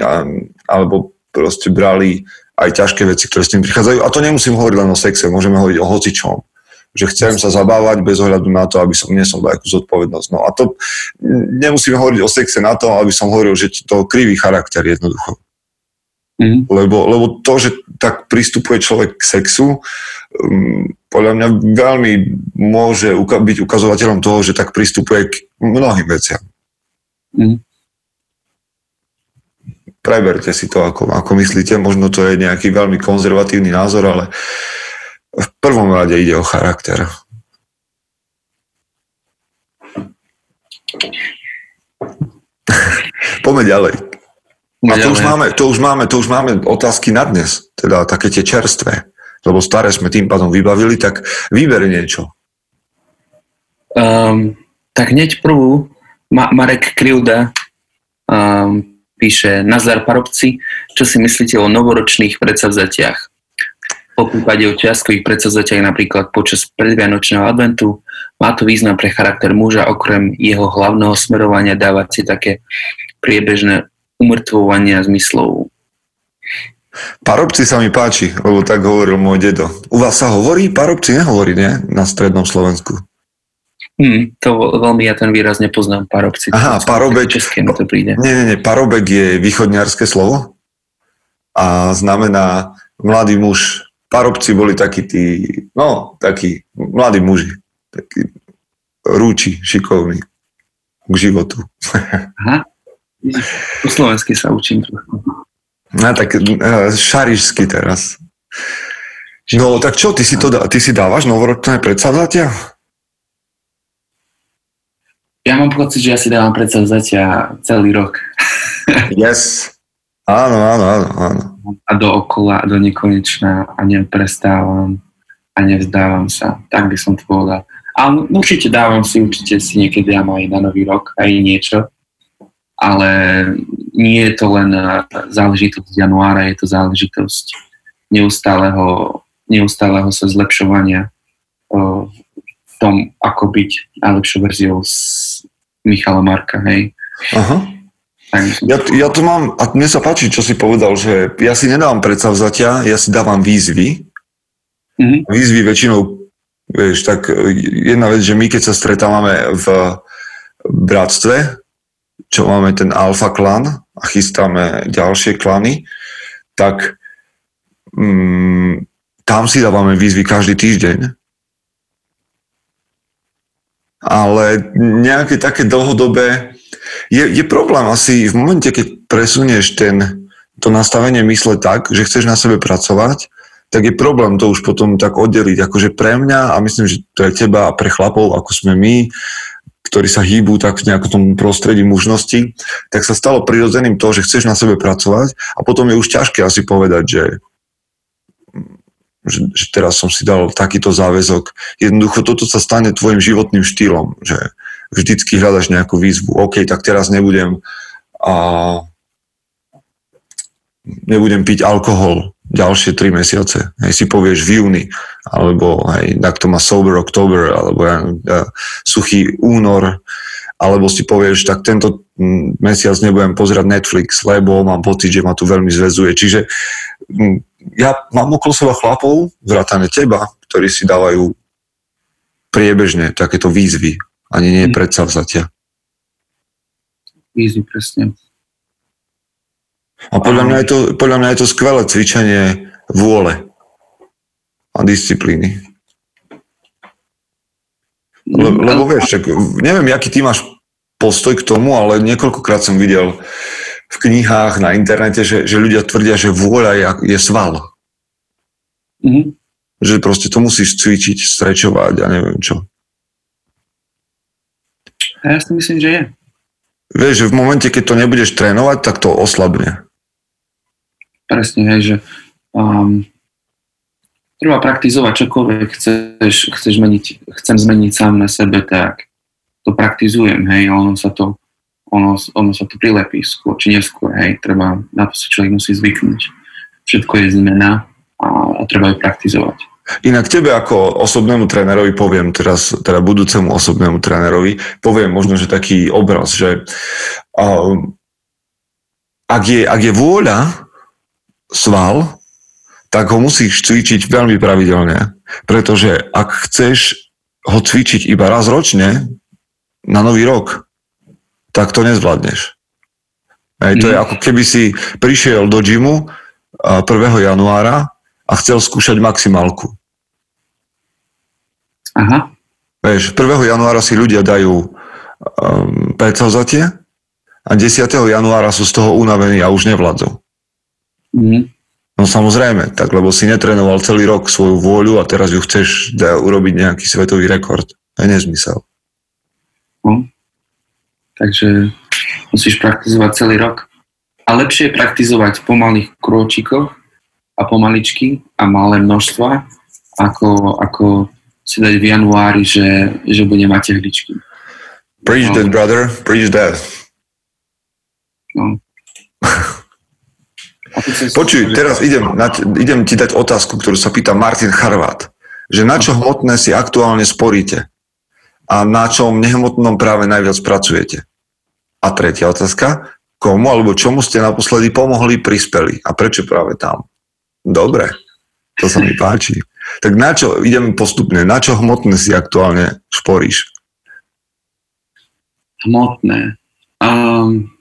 alebo proste brali aj ťažké veci, ktoré s tým prichádzajú. A to nemusím hovoriť len o sexe, môžeme hovoriť o hocičom že chcem sa zabávať bez ohľadu na to, aby som nesol nejakú zodpovednosť. No a to nemusíme hovoriť o sexe na to, aby som hovoril, že to krivý charakter jednoducho. Mm. Lebo, lebo to, že tak pristupuje človek k sexu, um, podľa mňa veľmi môže uka- byť ukazovateľom toho, že tak pristupuje k mnohým veciam. Mm. Preberte si to, ako, ako myslíte. Možno to je nejaký veľmi konzervatívny názor, ale uh, v prvom rade ide o charakter. Poďme ďalej. A to už, máme, to, už máme, to už máme otázky na dnes, teda také tie čerstvé, lebo staré sme tým pádom vybavili, tak vyber niečo. Um, tak hneď prvú, Ma- Marek Krivda um, píše, Nazar Parobci, čo si myslíte o novoročných predsavzatiach? Po prípade o čiastkových predsazatiach napríklad počas predvianočného adventu. Má to význam pre charakter muža, okrem jeho hlavného smerovania dávať si také priebežné umrtvovania zmyslov. Parobci sa mi páči, lebo tak hovoril môj dedo. U vás sa hovorí? Parobci nehovorí, nie? Na strednom Slovensku. Hmm, to veľmi ja ten výraz nepoznám, parobci. Aha, parobek. České mi to príde. Nie, nie, nie, parobek je východňarské slovo a znamená mladý muž. Parobci boli takí tí, no, takí mladí muži, takí rúči, šikovní k životu. Aha, po slovensky sa učím trochu. No tak uh, šarišsky teraz. No tak čo, ty si, to, ty si dávaš novoročné predsavzatia? Ja mám pocit, že ja si dávam predsavzatia celý rok. yes. Áno, áno, áno, áno. A dookola, do nekonečná a neprestávam a nevzdávam sa. Tak by som to povedal. A určite dávam si, určite si niekedy dám aj na nový rok, aj niečo ale nie je to len eh, záležitosť januára, je to záležitosť neustáleho, neustáleho sa zlepšovania eh, v tom, ako byť najlepšou verziou z Michala Marka, hej. Aha. Ja, ja to mám, a mne sa páči, čo si povedal, že ja si nedávam predsavzatia, ja si dávam výzvy. Mm-hmm. Výzvy väčšinou, vieš, tak eh, jedna vec, že my keď sa stretávame v bratstve, čo máme ten alfa klan a chystáme ďalšie klany, tak mm, tam si dávame výzvy každý týždeň. Ale nejaké také dlhodobé... Je, je problém asi v momente, keď presunieš ten, to nastavenie mysle tak, že chceš na sebe pracovať, tak je problém to už potom tak oddeliť. Akože pre mňa a myslím, že pre teba a pre chlapov, ako sme my, ktorí sa hýbu tak v nejakom tom prostredí mužnosti, tak sa stalo prirodzeným to, že chceš na sebe pracovať a potom je už ťažké asi povedať, že, že, že teraz som si dal takýto záväzok. Jednoducho toto sa stane tvojim životným štýlom, že vždycky hľadaš nejakú výzvu. OK, tak teraz nebudem a nebudem piť alkohol ďalšie 3 mesiace. Hej, si povieš v júni, alebo hej, tak to má sober oktober, alebo ja, ja, suchý únor, alebo si povieš, tak tento mesiac nebudem pozerať Netflix, lebo mám pocit, že ma tu veľmi zväzuje. Čiže ja mám okolo seba chlapov, vrátane teba, ktorí si dávajú priebežne takéto výzvy, ani nie mm. predsavzatia. Výzvy, presne. A podľa mňa je to, podľa mňa je to skvelé cvičenie vôle a disciplíny. Le, mm, lebo vieš, čak, neviem, aký ty máš postoj k tomu, ale niekoľkokrát som videl v knihách, na internete, že, že ľudia tvrdia, že vôľa je, je sval. Mm-hmm. Že proste to musíš cvičiť, strečovať a neviem čo. A ja si myslím, že je. Vieš, že v momente, keď to nebudeš trénovať, tak to oslabne presne, hej, že um, treba praktizovať čokoľvek chceš, chceš zmeniť, chcem zmeniť sám na sebe, tak to praktizujem, hej, ono sa to, ono, ono sa to prilepí skôr či neskôr, hej, treba, na to sa človek musí zvyknúť. Všetko je zmena a, a treba ju praktizovať. Inak tebe ako osobnému trénerovi poviem teraz, teda budúcemu osobnému trénerovi, poviem možno, že taký obraz, že uh, ak, je, ak je vôľa sval, tak ho musíš cvičiť veľmi pravidelne. Pretože ak chceš ho cvičiť iba raz ročne, na nový rok, tak to nezvládneš. Hej, to je mhm. ako keby si prišiel do gymu 1. januára a chcel skúšať maximálku. Aha. Vieš, 1. januára si ľudia dajú um, predsavzatie a 10. januára sú z toho unavení a už nevládzou. Mm. No samozrejme, tak lebo si netrenoval celý rok svoju vôľu a teraz ju chceš da, urobiť nejaký svetový rekord. To je nezmysel. No. Takže musíš praktizovať celý rok. A lepšie je praktizovať v pomalých krôčikoch a pomaličky a malé množstva, ako, ako si dať v januári, že, že bude mať tehličky. Preach no. that, brother. Preach that. No. Počuj, teraz idem, na, idem ti dať otázku, ktorú sa pýta Martin Charvát. Že na čo hmotné si aktuálne sporíte? A na čom nehmotnom práve najviac pracujete? A tretia otázka. komu alebo čomu ste naposledy pomohli, prispeli a prečo práve tam? Dobre, to sa mi páči. Tak na čo, ideme postupne, na čo hmotné si aktuálne šporíš? Hmotné. Um,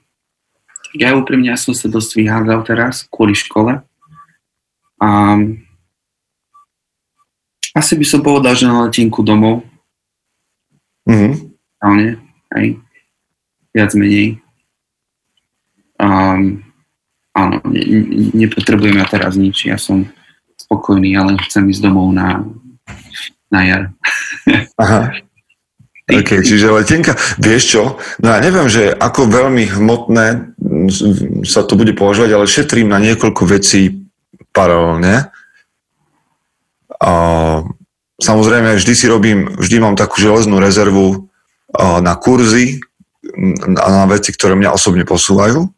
ja úprimne ja som sa dosť vyhádzal teraz kvôli škole. Um, asi by som povedal, že na letenku domov. Mhm. Mm hej. Viac menej. Um, áno, ne, nepotrebujem ja teraz nič. Ja som spokojný, ale chcem ísť domov na, na jar. Aha. OK, čiže letenka, vieš čo, no ja neviem, že ako veľmi hmotné sa to bude považovať, ale šetrím na niekoľko vecí paralelne. A samozrejme, vždy si robím, vždy mám takú železnú rezervu na kurzy a na veci, ktoré mňa osobne posúvajú,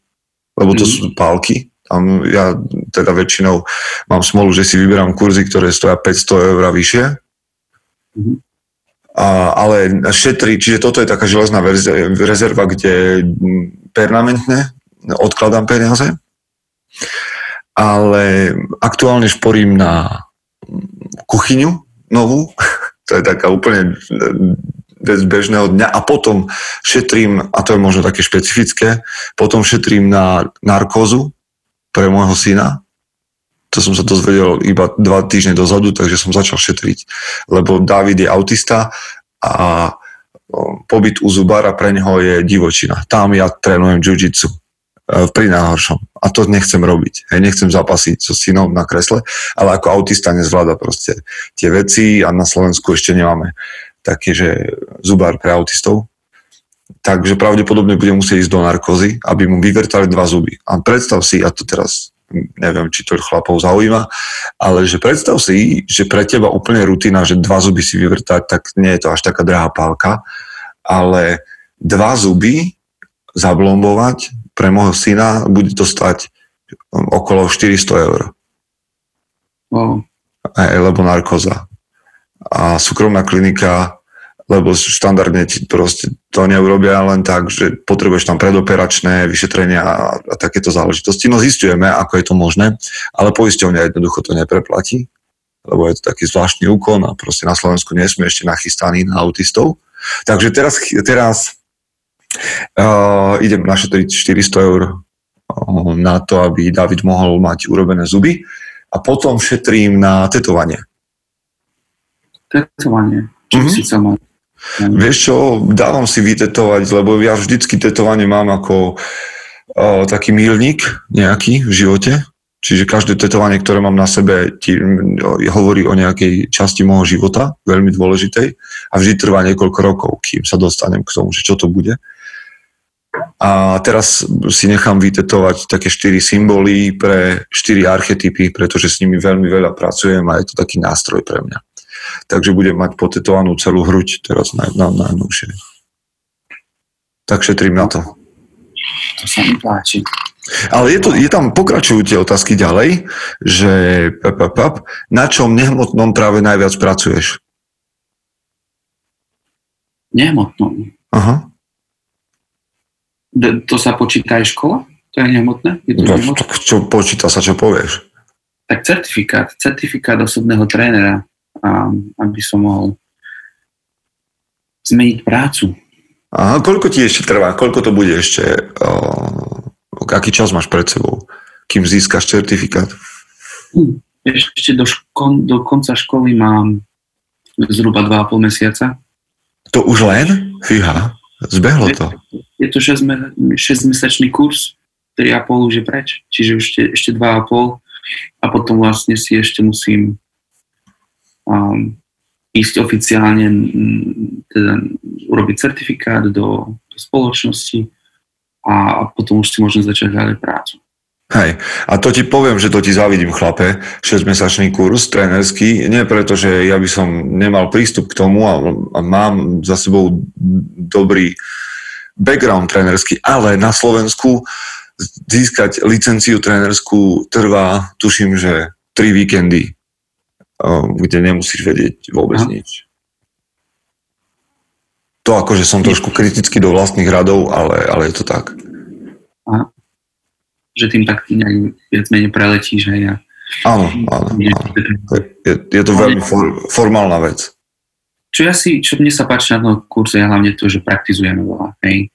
lebo to mm. sú pálky. Tam ja teda väčšinou mám smolu, že si vyberám kurzy, ktoré stoja 500 eur a vyššie. Mm. A, ale šetri, čiže toto je taká železná rezerva, kde permanentne odkladám peniaze. Ale aktuálne šporím na kuchyňu novú, to je taká úplne vec bežného dňa a potom šetrím, a to je možno také špecifické, potom šetrím na narkózu pre môjho syna. To som sa dozvedel iba dva týždne dozadu, takže som začal šetriť, lebo David je autista a pobyt u zubára pre neho je divočina. Tam ja trénujem jiu-jitsu e, pri najhoršom. A to nechcem robiť. Hej, nechcem zapasiť so synom na kresle, ale ako autista nezvláda proste tie veci a na Slovensku ešte nemáme taký, že zubár pre autistov, takže pravdepodobne bude musieť ísť do narkozy, aby mu vyvrtali dva zuby. A predstav si, a to teraz neviem, či to chlapov zaujíma, ale že predstav si, že pre teba úplne rutina, že dva zuby si vyvrtať, tak nie je to až taká drahá pálka, ale dva zuby zablombovať pre môjho syna bude to stať okolo 400 eur. Wow. Aj, lebo narkoza a súkromná klinika, lebo štandardne ti proste to neurobia len tak, že potrebuješ tam predoperačné vyšetrenia a, a takéto záležitosti. No zistujeme, ako je to možné, ale poisťovňa jednoducho to nepreplatí, lebo je to taký zvláštny úkon a proste na Slovensku nie sme ešte nachystaní na autistov. Takže teraz, teraz uh, idem našetriť 400 eur uh, na to, aby David mohol mať urobené zuby a potom šetrím na tetovanie tetovanie. Čo mm-hmm. chcel mať? Vieš čo, dávam si vytetovať, lebo ja vždycky tetovanie mám ako uh, taký milník nejaký v živote. Čiže každé tetovanie, ktoré mám na sebe, ti, hovorí o nejakej časti môjho života, veľmi dôležitej a vždy trvá niekoľko rokov, kým sa dostanem k tomu, že čo to bude. A teraz si nechám vytetovať také štyri symboly pre štyri archetypy, pretože s nimi veľmi veľa pracujem a je to taký nástroj pre mňa takže budem mať potetovanú celú hruď teraz na, na, najnovšie. Tak šetrím na to. To sa mi páči. Ale je, to, je tam pokračujúce otázky ďalej, že na čom nehmotnom práve najviac pracuješ? Nehmotnom? Aha. To sa počíta aj škola? To je nehmotné? Je to no, tak čo počíta sa, čo povieš? Tak certifikát, certifikát osobného trénera a aby som mohol zmeniť prácu. A koľko ti ešte trvá? Koľko to bude ešte? O, aký čas máš pred sebou, kým získaš certifikát? Hm, ešte do, ško- do konca školy mám zhruba 2,5 mesiaca. To už len? Fíha, zbehlo to. Je to 6-mesačný kurz, 3,5 už je preč, čiže ešte, ešte 2,5 a potom vlastne si ešte musím um, ísť oficiálne, teda urobiť certifikát do, do spoločnosti a, a potom už si môžem začať ďalej prácu. Hej, a to ti poviem, že to ti zavidím, chlape, 6-mesačný kurz trénerský, nie preto, že ja by som nemal prístup k tomu a, a mám za sebou dobrý background trénerský, ale na Slovensku získať licenciu trénerskú trvá, tuším, že 3 víkendy kde nemusíš vedieť vôbec Aha. nič. To akože som trošku kritický do vlastných radov, ale, ale je to tak. Aha. že tým tak nejak viac menej preletíš. Hej, a áno, áno, áno. Je, je to veľmi for, formálna vec. Čo, ja si, čo mne sa páči na tom kurze je hlavne to, že praktizujeme veľa. Hej?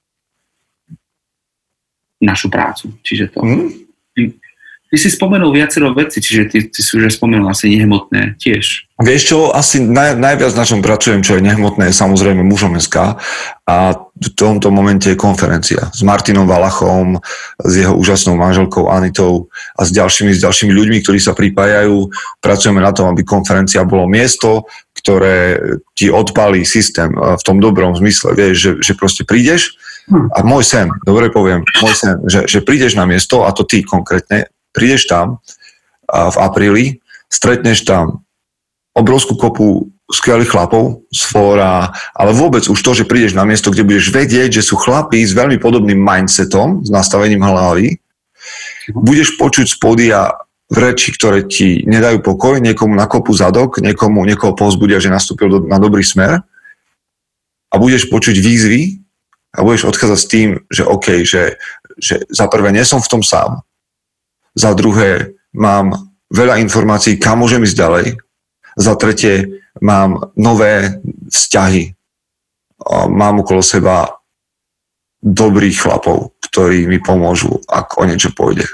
Našu prácu. Čiže to. Mm. Ty si spomenul viacero veci, čiže ty, ty si už spomenul asi nehmotné tiež. Vieš čo, asi naj, najviac na čom pracujem, čo je nehmotné, je samozrejme mužom SK a v tomto momente je konferencia s Martinom Valachom, s jeho úžasnou manželkou Anitou a s ďalšími, s ďalšími ľuďmi, ktorí sa pripájajú. Pracujeme na tom, aby konferencia bolo miesto, ktoré ti odpálí systém v tom dobrom zmysle. Vieš, že, že proste prídeš hm. a môj sen, dobre poviem, môj sen, že, že prídeš na miesto, a to ty konkrétne, prídeš tam v apríli, stretneš tam obrovskú kopu skvelých chlapov z fóra, ale vôbec už to, že prídeš na miesto, kde budeš vedieť, že sú chlapí s veľmi podobným mindsetom, s nastavením hlavy, budeš počuť z podia reči, ktoré ti nedajú pokoj, niekomu nakopu zadok, niekomu, niekoho povzbudia, že nastúpil do, na dobrý smer. A budeš počuť výzvy a budeš odchádzať s tým, že OK, že, že za prvé nie som v tom sám, za druhé mám veľa informácií, kam môžem ísť ďalej, za tretie mám nové vzťahy, mám okolo seba dobrých chlapov, ktorí mi pomôžu, ak o niečo pôjde.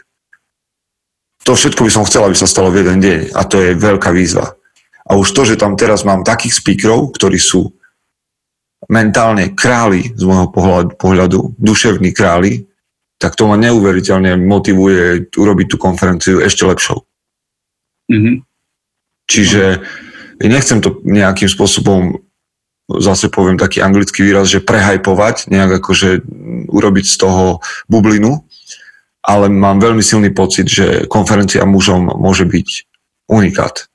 To všetko by som chcel, aby sa stalo v jeden deň a to je veľká výzva. A už to, že tam teraz mám takých speakerov, ktorí sú mentálne králi z môjho pohľadu, pohľadu duševní králi, tak to ma neuveriteľne motivuje urobiť tú konferenciu ešte lepšou. Mm-hmm. Čiže nechcem to nejakým spôsobom zase poviem taký anglický výraz, že prehajpovať, nejak akože urobiť z toho bublinu, ale mám veľmi silný pocit, že konferencia mužom môže byť unikát.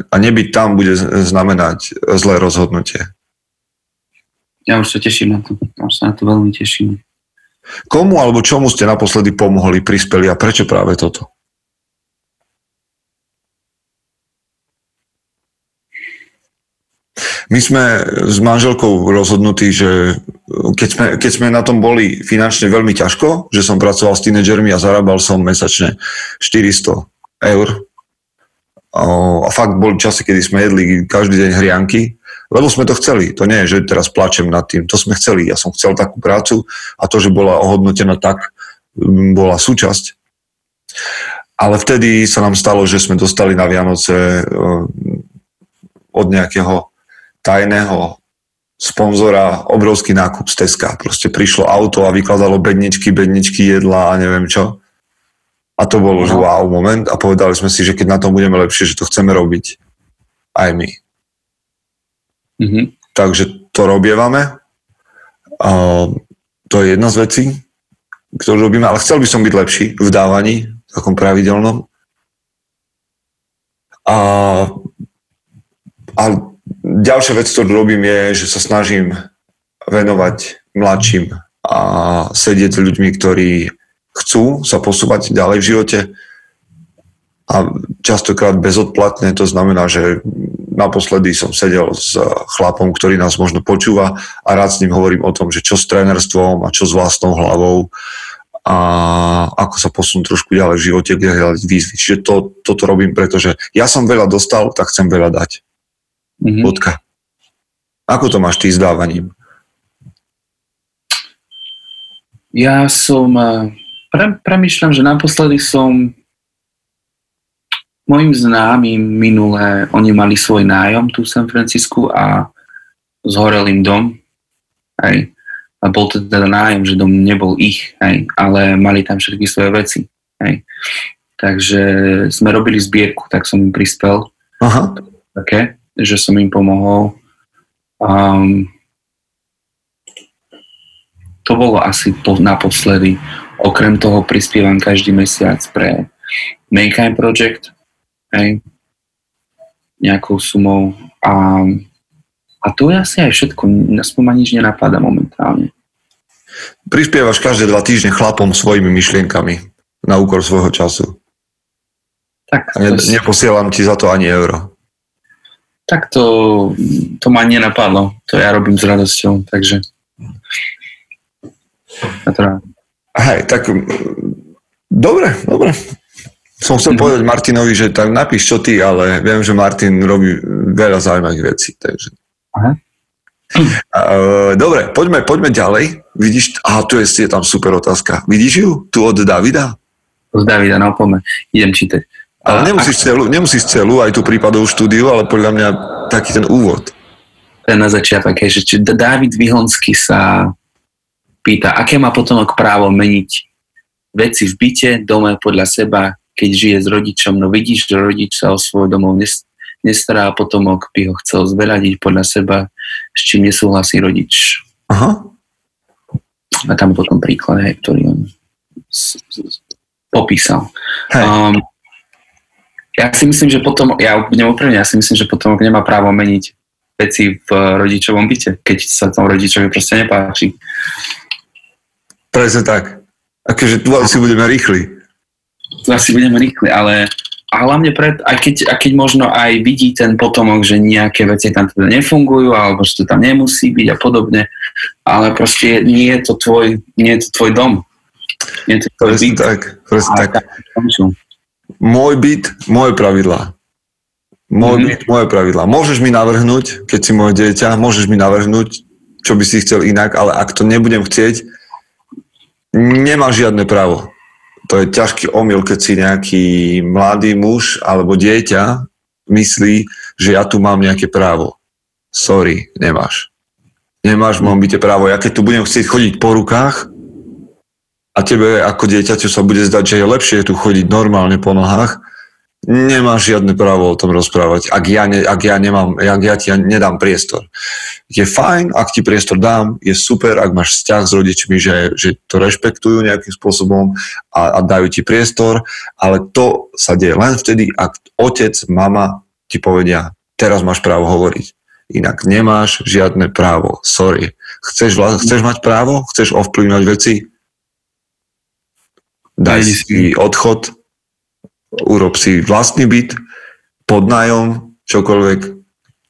A nebyť tam bude znamenať zlé rozhodnutie ja už sa teším na to. Ja sa na to veľmi teším. Komu alebo čomu ste naposledy pomohli, prispeli a prečo práve toto? My sme s manželkou rozhodnutí, že keď sme, keď sme na tom boli finančne veľmi ťažko, že som pracoval s tínedžermi a zarábal som mesačne 400 eur. A fakt boli časy, kedy sme jedli každý deň hrianky lebo sme to chceli. To nie je, že teraz plačem nad tým. To sme chceli. Ja som chcel takú prácu a to, že bola ohodnotená tak, bola súčasť. Ale vtedy sa nám stalo, že sme dostali na Vianoce od nejakého tajného sponzora obrovský nákup z Teska. Proste prišlo auto a vykladalo bedničky, bedničky jedla a neviem čo. A to bolo, že wow moment a povedali sme si, že keď na tom budeme lepšie, že to chceme robiť aj my. Mm-hmm. Takže to robievame. A to je jedna z vecí, ktorú robíme, ale chcel by som byť lepší v dávaní, takom pravidelnom. A, a ďalšia vec, ktorú robím, je, že sa snažím venovať mladším a sedieť s ľuďmi, ktorí chcú sa posúvať ďalej v živote a častokrát bezodplatne, to znamená, že naposledy som sedel s chlapom, ktorý nás možno počúva a rád s ním hovorím o tom, že čo s trénerstvom a čo s vlastnou hlavou a ako sa posunúť trošku ďalej v živote, kde hľadať výzvy. Čiže to, toto robím, pretože ja som veľa dostal, tak chcem veľa dať. Mm-hmm. Bodka. Ako to máš ty s dávaním? Ja som, eh, pre, premyšľam, že naposledy som Mojim známym minulé, oni mali svoj nájom tu v San Francisku a zhorel im dom. Hej. A bol to teda nájom, že dom nebol ich, hej. ale mali tam všetky svoje veci. Hej. Takže sme robili zbierku, tak som im prispel. Aha. Také, že som im pomohol. Um, to bolo asi po, naposledy. Okrem toho prispievam každý mesiac pre Mankind Project, hej, nejakou sumou a, a to je asi aj všetko, aspoň ma nič nenapadá momentálne. Prispievaš každé dva týždne chlapom svojimi myšlienkami na úkor svojho času. Tak, a ne, to... neposielam ti za to ani euro. Tak to, to ma nenapadlo. To ja robím s radosťou, takže... Teda, Hej, tak dobre, dobre. Som chcel povedať Martinovi, že tak napíš čo ty, ale viem, že Martin robí veľa zaujímavých vecí, takže... Aha. Dobre, poďme, poďme ďalej. Vidíš, aha, tu je, je tam super otázka. Vidíš ju? Tu od Davida? Od Davida, no poďme. Idem čítať. Ale nemusíš celú, nemusíš celú, aj tú prípadovú štúdiu, ale podľa mňa taký ten úvod. Ten na začiatok, že či David Vyhonsky sa pýta, aké má potomok právo meniť veci v byte, dome podľa seba, keď žije s rodičom. No vidíš, že rodič sa o svoj domov nestará a potomok by ho chcel zveľadiť podľa seba, s čím nesúhlasí rodič. Aha. A tam potom príklad, hej, ktorý on popísal. Um, ja si myslím, že potom, ja úprimne, ja si myslím, že potom nemá právo meniť veci v rodičovom byte, keď sa tomu rodičovi proste nepáči. Presne tak. Akože tu asi budeme rýchli. Tu asi budeme rýchli, ale a hlavne pred, aj keď, a keď možno aj vidí ten potomok, že nejaké veci tam teda nefungujú, alebo že to tam nemusí byť a podobne, ale proste nie je to tvoj, nie je to tvoj dom. Nie je to tvoj presne byt. tak, presne tak. tak môj byt, moje pravidlá. Môj mm-hmm. byt, moje pravidlá. Môžeš mi navrhnúť, keď si moje dieťa, môžeš mi navrhnúť, čo by si chcel inak, ale ak to nebudem chcieť, nemá žiadne právo. To je ťažký omyl, keď si nejaký mladý muž alebo dieťa myslí, že ja tu mám nejaké právo. Sorry, nemáš. Nemáš v mojom byte právo. Ja keď tu budem chcieť chodiť po rukách, a tebe ako dieťaťu sa bude zdať, že je lepšie tu chodiť normálne po nohách, nemáš žiadne právo o tom rozprávať, ak ja, ne, ak ja, nemám, ak ja ti nedám priestor. Je fajn, ak ti priestor dám, je super, ak máš vzťah s rodičmi, že, že to rešpektujú nejakým spôsobom a, a dajú ti priestor, ale to sa deje len vtedy, ak otec, mama ti povedia, teraz máš právo hovoriť. Inak nemáš žiadne právo. Sorry. Chceš, chceš mať právo? Chceš ovplyvňovať veci? daj si odchod, urob si vlastný byt, podnájom, čokoľvek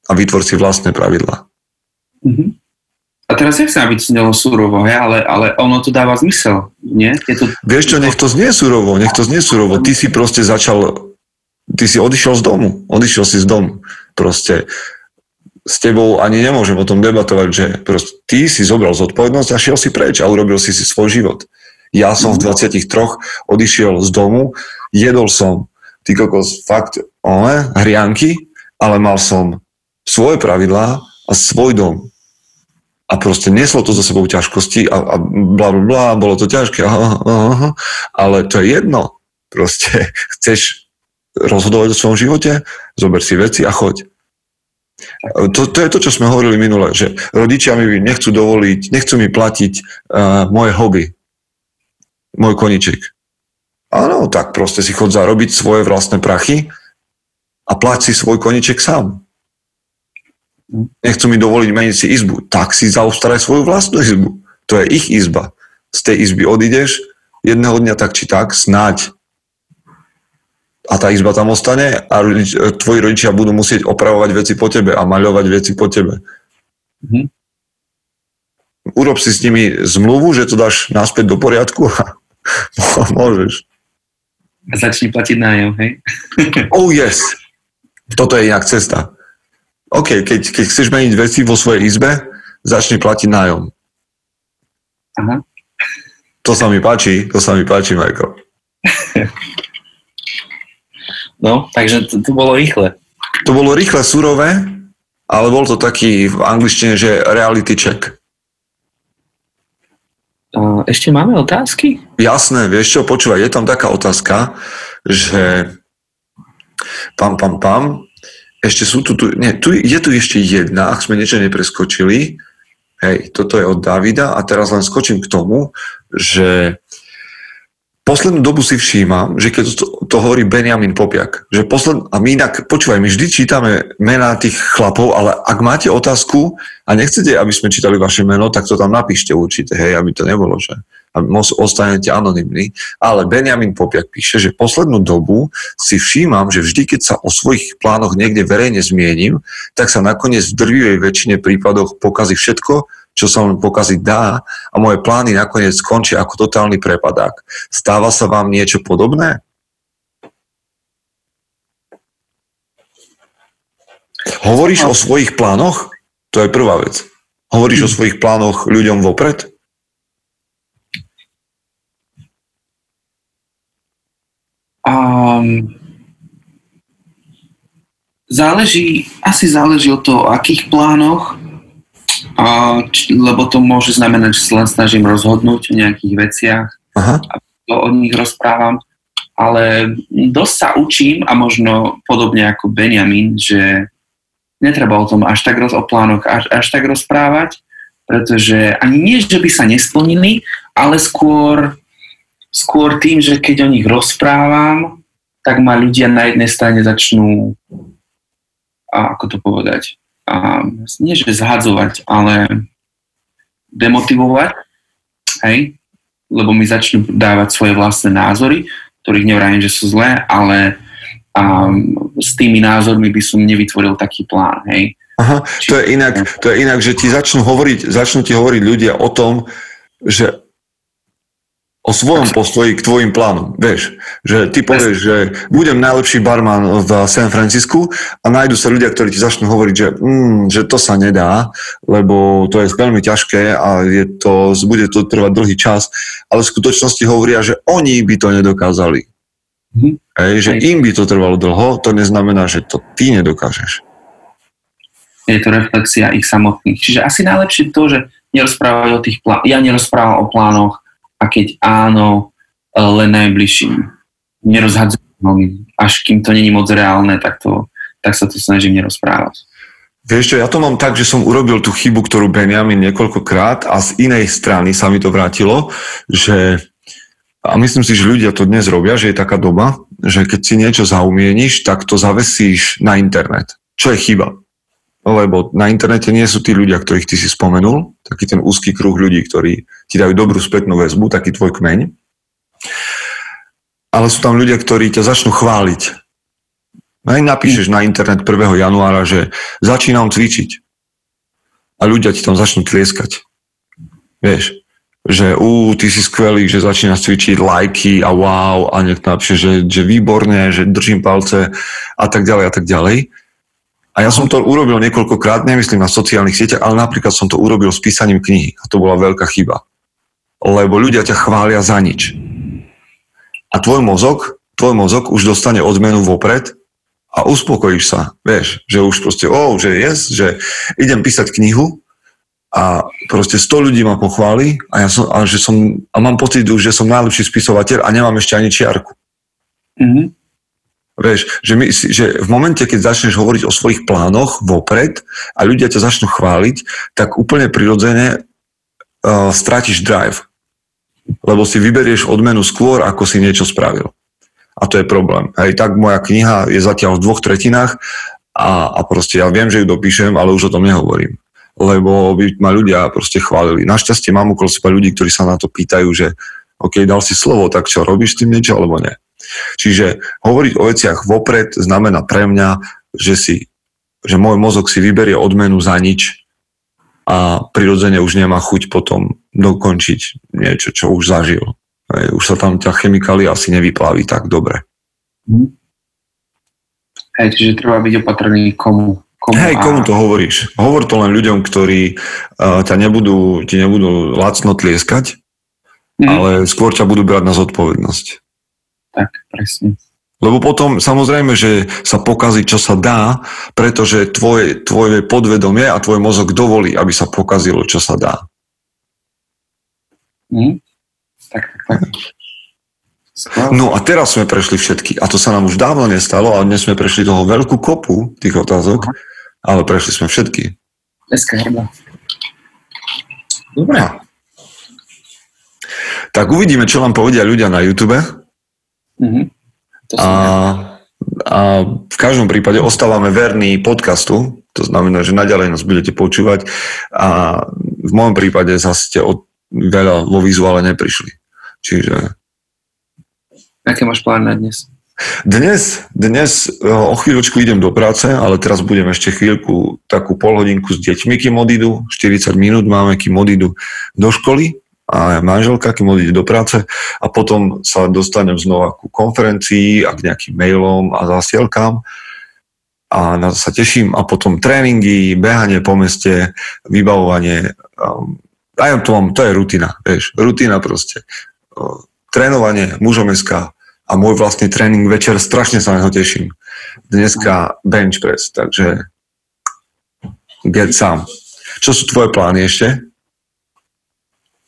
a vytvor si vlastné pravidlá. Mm-hmm. A teraz nechcem, aby to znelo surovo, ale, ale ono to dáva zmysel, nie? Je to... Vieš čo, nech to znie surovo, nech to znie surovo. Ty si proste začal, ty si odišiel z domu, odišiel si z domu. Proste s tebou ani nemôžem o tom debatovať, že proste ty si zobral zodpovednosť a šiel si preč a urobil si si svoj život. Ja som v 23 odišiel z domu, jedol som, ty kokos, fakt, one, hrianky, ale mal som svoje pravidlá a svoj dom. A proste neslo to za sebou ťažkosti a, a bla, bla, bla, bolo to ťažké, aha, aha, ale to je jedno. Proste chceš rozhodovať o svojom živote, zober si veci a choď. To, to je to, čo sme hovorili minule, že rodičia mi nechcú dovoliť, nechcú mi platiť uh, moje hobby, môj koniček. Áno, tak proste si chod zarobiť svoje vlastné prachy a plať si svoj koniček sám. Nechcú mi dovoliť meniť si izbu, tak si zaostaraj svoju vlastnú izbu. To je ich izba. Z tej izby odídeš, jedného dňa tak či tak, snáď a tá izba tam ostane a rodič, tvoji rodičia budú musieť opravovať veci po tebe a maľovať veci po tebe. Mm-hmm. Urob si s nimi zmluvu, že to dáš naspäť do poriadku a Môžeš. A začni platiť nájom, hej? oh yes. Toto je inak cesta. OK, keď, keď chceš meniť veci vo svojej izbe, začni platiť nájom. Aha. To sa mi páči, to sa mi páči, Michael. no, takže to, to bolo rýchle. To bolo rýchle, surové, ale bol to taký v angličtine, že reality check. Ešte máme otázky? Jasné, vieš čo, počúvaj, je tam taká otázka, že pam, pam, pam, ešte sú tu, tu, nie, tu, je tu ešte jedna, ak sme niečo nepreskočili, hej, toto je od Davida a teraz len skočím k tomu, že poslednú dobu si všímam, že keď to, to hovorí Benjamin Popiak, že posled, a my inak, počúvaj, my vždy čítame mená tých chlapov, ale ak máte otázku a nechcete, aby sme čítali vaše meno, tak to tam napíšte určite, hej, aby to nebolo, že ostanete anonimní. Ale Benjamin Popiak píše, že poslednú dobu si všímam, že vždy, keď sa o svojich plánoch niekde verejne zmienim, tak sa nakoniec v drvivej väčšine prípadoch pokazí všetko, čo sa len pokaziť dá a moje plány nakoniec skončia ako totálny prepadák. Stáva sa vám niečo podobné? Hovoríš o svojich plánoch? To je prvá vec. Hovoríš o svojich plánoch ľuďom vopred? Um, záleží, asi záleží o to, o akých plánoch, a, či, lebo to môže znamenať, že sa len snažím rozhodnúť o nejakých veciach Aha. a to o nich rozprávam, ale dosť sa učím a možno podobne ako Benjamin, že netreba o tom až tak roz, o plánoch až, až tak rozprávať, pretože ani nie, že by sa nesplnili, ale skôr skôr tým, že keď o nich rozprávam, tak ma ľudia na jednej strane začnú, a ako to povedať, a, nie že zhadzovať, ale demotivovať, hej, lebo mi začnú dávať svoje vlastné názory, ktorých nevrajím, že sú zlé, ale a, s tými názormi by som nevytvoril taký plán, hej. Aha, to je inak, to je inak, že ti začnú hovoriť, začnú ti hovoriť ľudia o tom, že o svojom postoji k tvojim plánom. Vieš, že ty povieš, že budem najlepší barman v San Francisku a nájdu sa ľudia, ktorí ti začnú hovoriť, že, mm, že to sa nedá, lebo to je veľmi ťažké a je to, bude to trvať dlhý čas, ale v skutočnosti hovoria, že oni by to nedokázali. Mm-hmm. Hej, že im by to trvalo dlho, to neznamená, že to ty nedokážeš. Je to reflexia ich samotných. Čiže asi najlepšie to, že nerozprávajú o tých plánoch, ja nerozprávam o plánoch, a keď áno, e, len najbližším. Nerozhadzujem až kým to není moc reálne, tak, to, tak sa to snažím nerozprávať. Vieš čo, ja to mám tak, že som urobil tú chybu, ktorú Benjamin niekoľkokrát a z inej strany sa mi to vrátilo, že a myslím si, že ľudia to dnes robia, že je taká doba, že keď si niečo zaumieníš, tak to zavesíš na internet. Čo je chyba? Lebo na internete nie sú tí ľudia, ktorých ty si spomenul, taký ten úzky kruh ľudí, ktorí ti dajú dobrú spätnú väzbu, taký tvoj kmeň, ale sú tam ľudia, ktorí ťa začnú chváliť. Aj napíšeš na internet 1. januára, že začínam cvičiť. A ľudia ti tam začnú tlieskať. Vieš, že ú, ty si skvelý, že začínaš cvičiť lajky a wow a niekto napíše, že, že výborne, že držím palce a tak ďalej a tak ďalej. A ja som to urobil niekoľkokrát, nemyslím na sociálnych sieťach, ale napríklad som to urobil s písaním knihy. A to bola veľká chyba. Lebo ľudia ťa chvália za nič. A tvoj mozog, tvoj mozog už dostane odmenu vopred a uspokojíš sa. Vieš, že už proste, oh, že yes, že idem písať knihu a proste 100 ľudí ma pochváli a, ja som, a, že som, a mám pocit už, že som najlepší spisovateľ a nemám ešte ani čiarku. Mm-hmm. Vieš, že, my, že v momente, keď začneš hovoriť o svojich plánoch vopred a ľudia ťa začnú chváliť, tak úplne prirodzene uh, strátiš drive. Lebo si vyberieš odmenu skôr, ako si niečo spravil. A to je problém. Hej, tak moja kniha je zatiaľ v dvoch tretinách a, a proste ja viem, že ju dopíšem, ale už o tom nehovorím. Lebo by ma ľudia proste chválili. Našťastie mám okolo seba ľudí, ktorí sa na to pýtajú, že OK, dal si slovo, tak čo, robíš tým niečo alebo nie? Čiže hovoriť o veciach vopred znamená pre mňa, že, si, že môj mozog si vyberie odmenu za nič a prirodzene už nemá chuť potom dokončiť niečo, čo už zažil. Už sa tam tá chemikália asi nevyplaví tak dobre. Hej, čiže treba byť opatrný komu. komu Hej, komu to hovoríš? Hovor to len ľuďom, ktorí uh, ťa nebudú, ti nebudú lacno tlieskať, mm. ale skôr ťa budú brať na zodpovednosť tak, presne. Lebo potom samozrejme, že sa pokazí, čo sa dá, pretože tvoje, tvoje podvedomie a tvoj mozog dovolí, aby sa pokazilo, čo sa dá. Mm. Tak, tak, tak. No a teraz sme prešli všetky. A to sa nám už dávno nestalo, ale dnes sme prešli toho veľkú kopu tých otázok, Aha. ale prešli sme všetky. Dneska hrdá. Dobre. Tak uvidíme, čo vám povedia ľudia na YouTube. Mm-hmm. A, a v každom prípade ostávame verní podcastu, to znamená, že naďalej nás budete počúvať a v môjom prípade zase ste od veľa vo vizuále neprišli. Čiže... Aké máš plán na dnes? Dnes, dnes e, o chvíľočku idem do práce, ale teraz budem ešte chvíľku, takú polhodinku s deťmi, kým odídu. 40 minút máme, kým odídu do školy a manželka, kým odíde do práce a potom sa dostanem znova ku konferencii a k nejakým mailom a zasielkám a na to sa teším a potom tréningy, behanie po meste, vybavovanie. Um, aj to mám, to je rutina, vieš, rutina proste. Trénovanie, mužom a môj vlastný tréning večer, strašne sa na to teším. Dneska bench press, takže get sám. Čo sú tvoje plány ešte?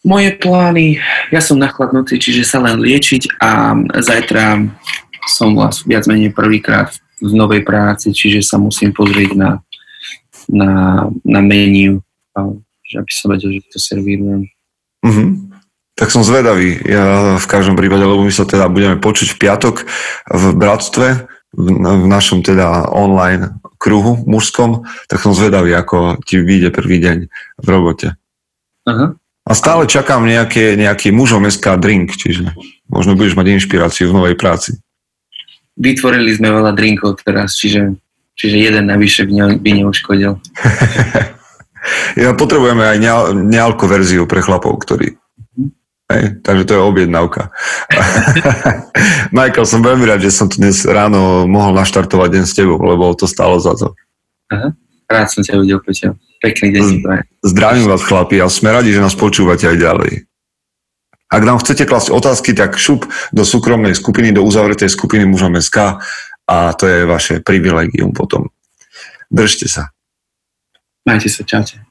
Moje plány, ja som nachladnutý, čiže sa len liečiť a zajtra som vlastne viac menej prvýkrát v novej práci, čiže sa musím pozrieť na, na, na menu, aby som vedel, že to servírujem. Mm-hmm tak som zvedavý. Ja v každom prípade, lebo my sa teda budeme počuť v piatok v Bratstve, v, v našom teda online kruhu mužskom, tak som zvedavý, ako ti vyjde prvý deň v robote. Aha. A stále čakám nejaké, nejaký mužom SK drink, čiže možno budeš mať inšpiráciu v novej práci. Vytvorili sme veľa drinkov teraz, čiže, čiže jeden navyše by, ne, by neuškodil. ja potrebujeme aj nealko verziu pre chlapov, ktorí Hej, takže to je objednávka. Michael, som veľmi rád, že som tu dnes ráno mohol naštartovať deň s tebou, lebo to stalo za to. Aha. Rád som ťa videl, Peťo. Pekný deň. Zdravím vás, chlapi, a sme radi, že nás počúvate aj ďalej. Ak nám chcete klasť otázky, tak šup do súkromnej skupiny, do uzavretej skupiny mužom SK a to je vaše privilegium potom. Držte sa. Majte sa, čaute.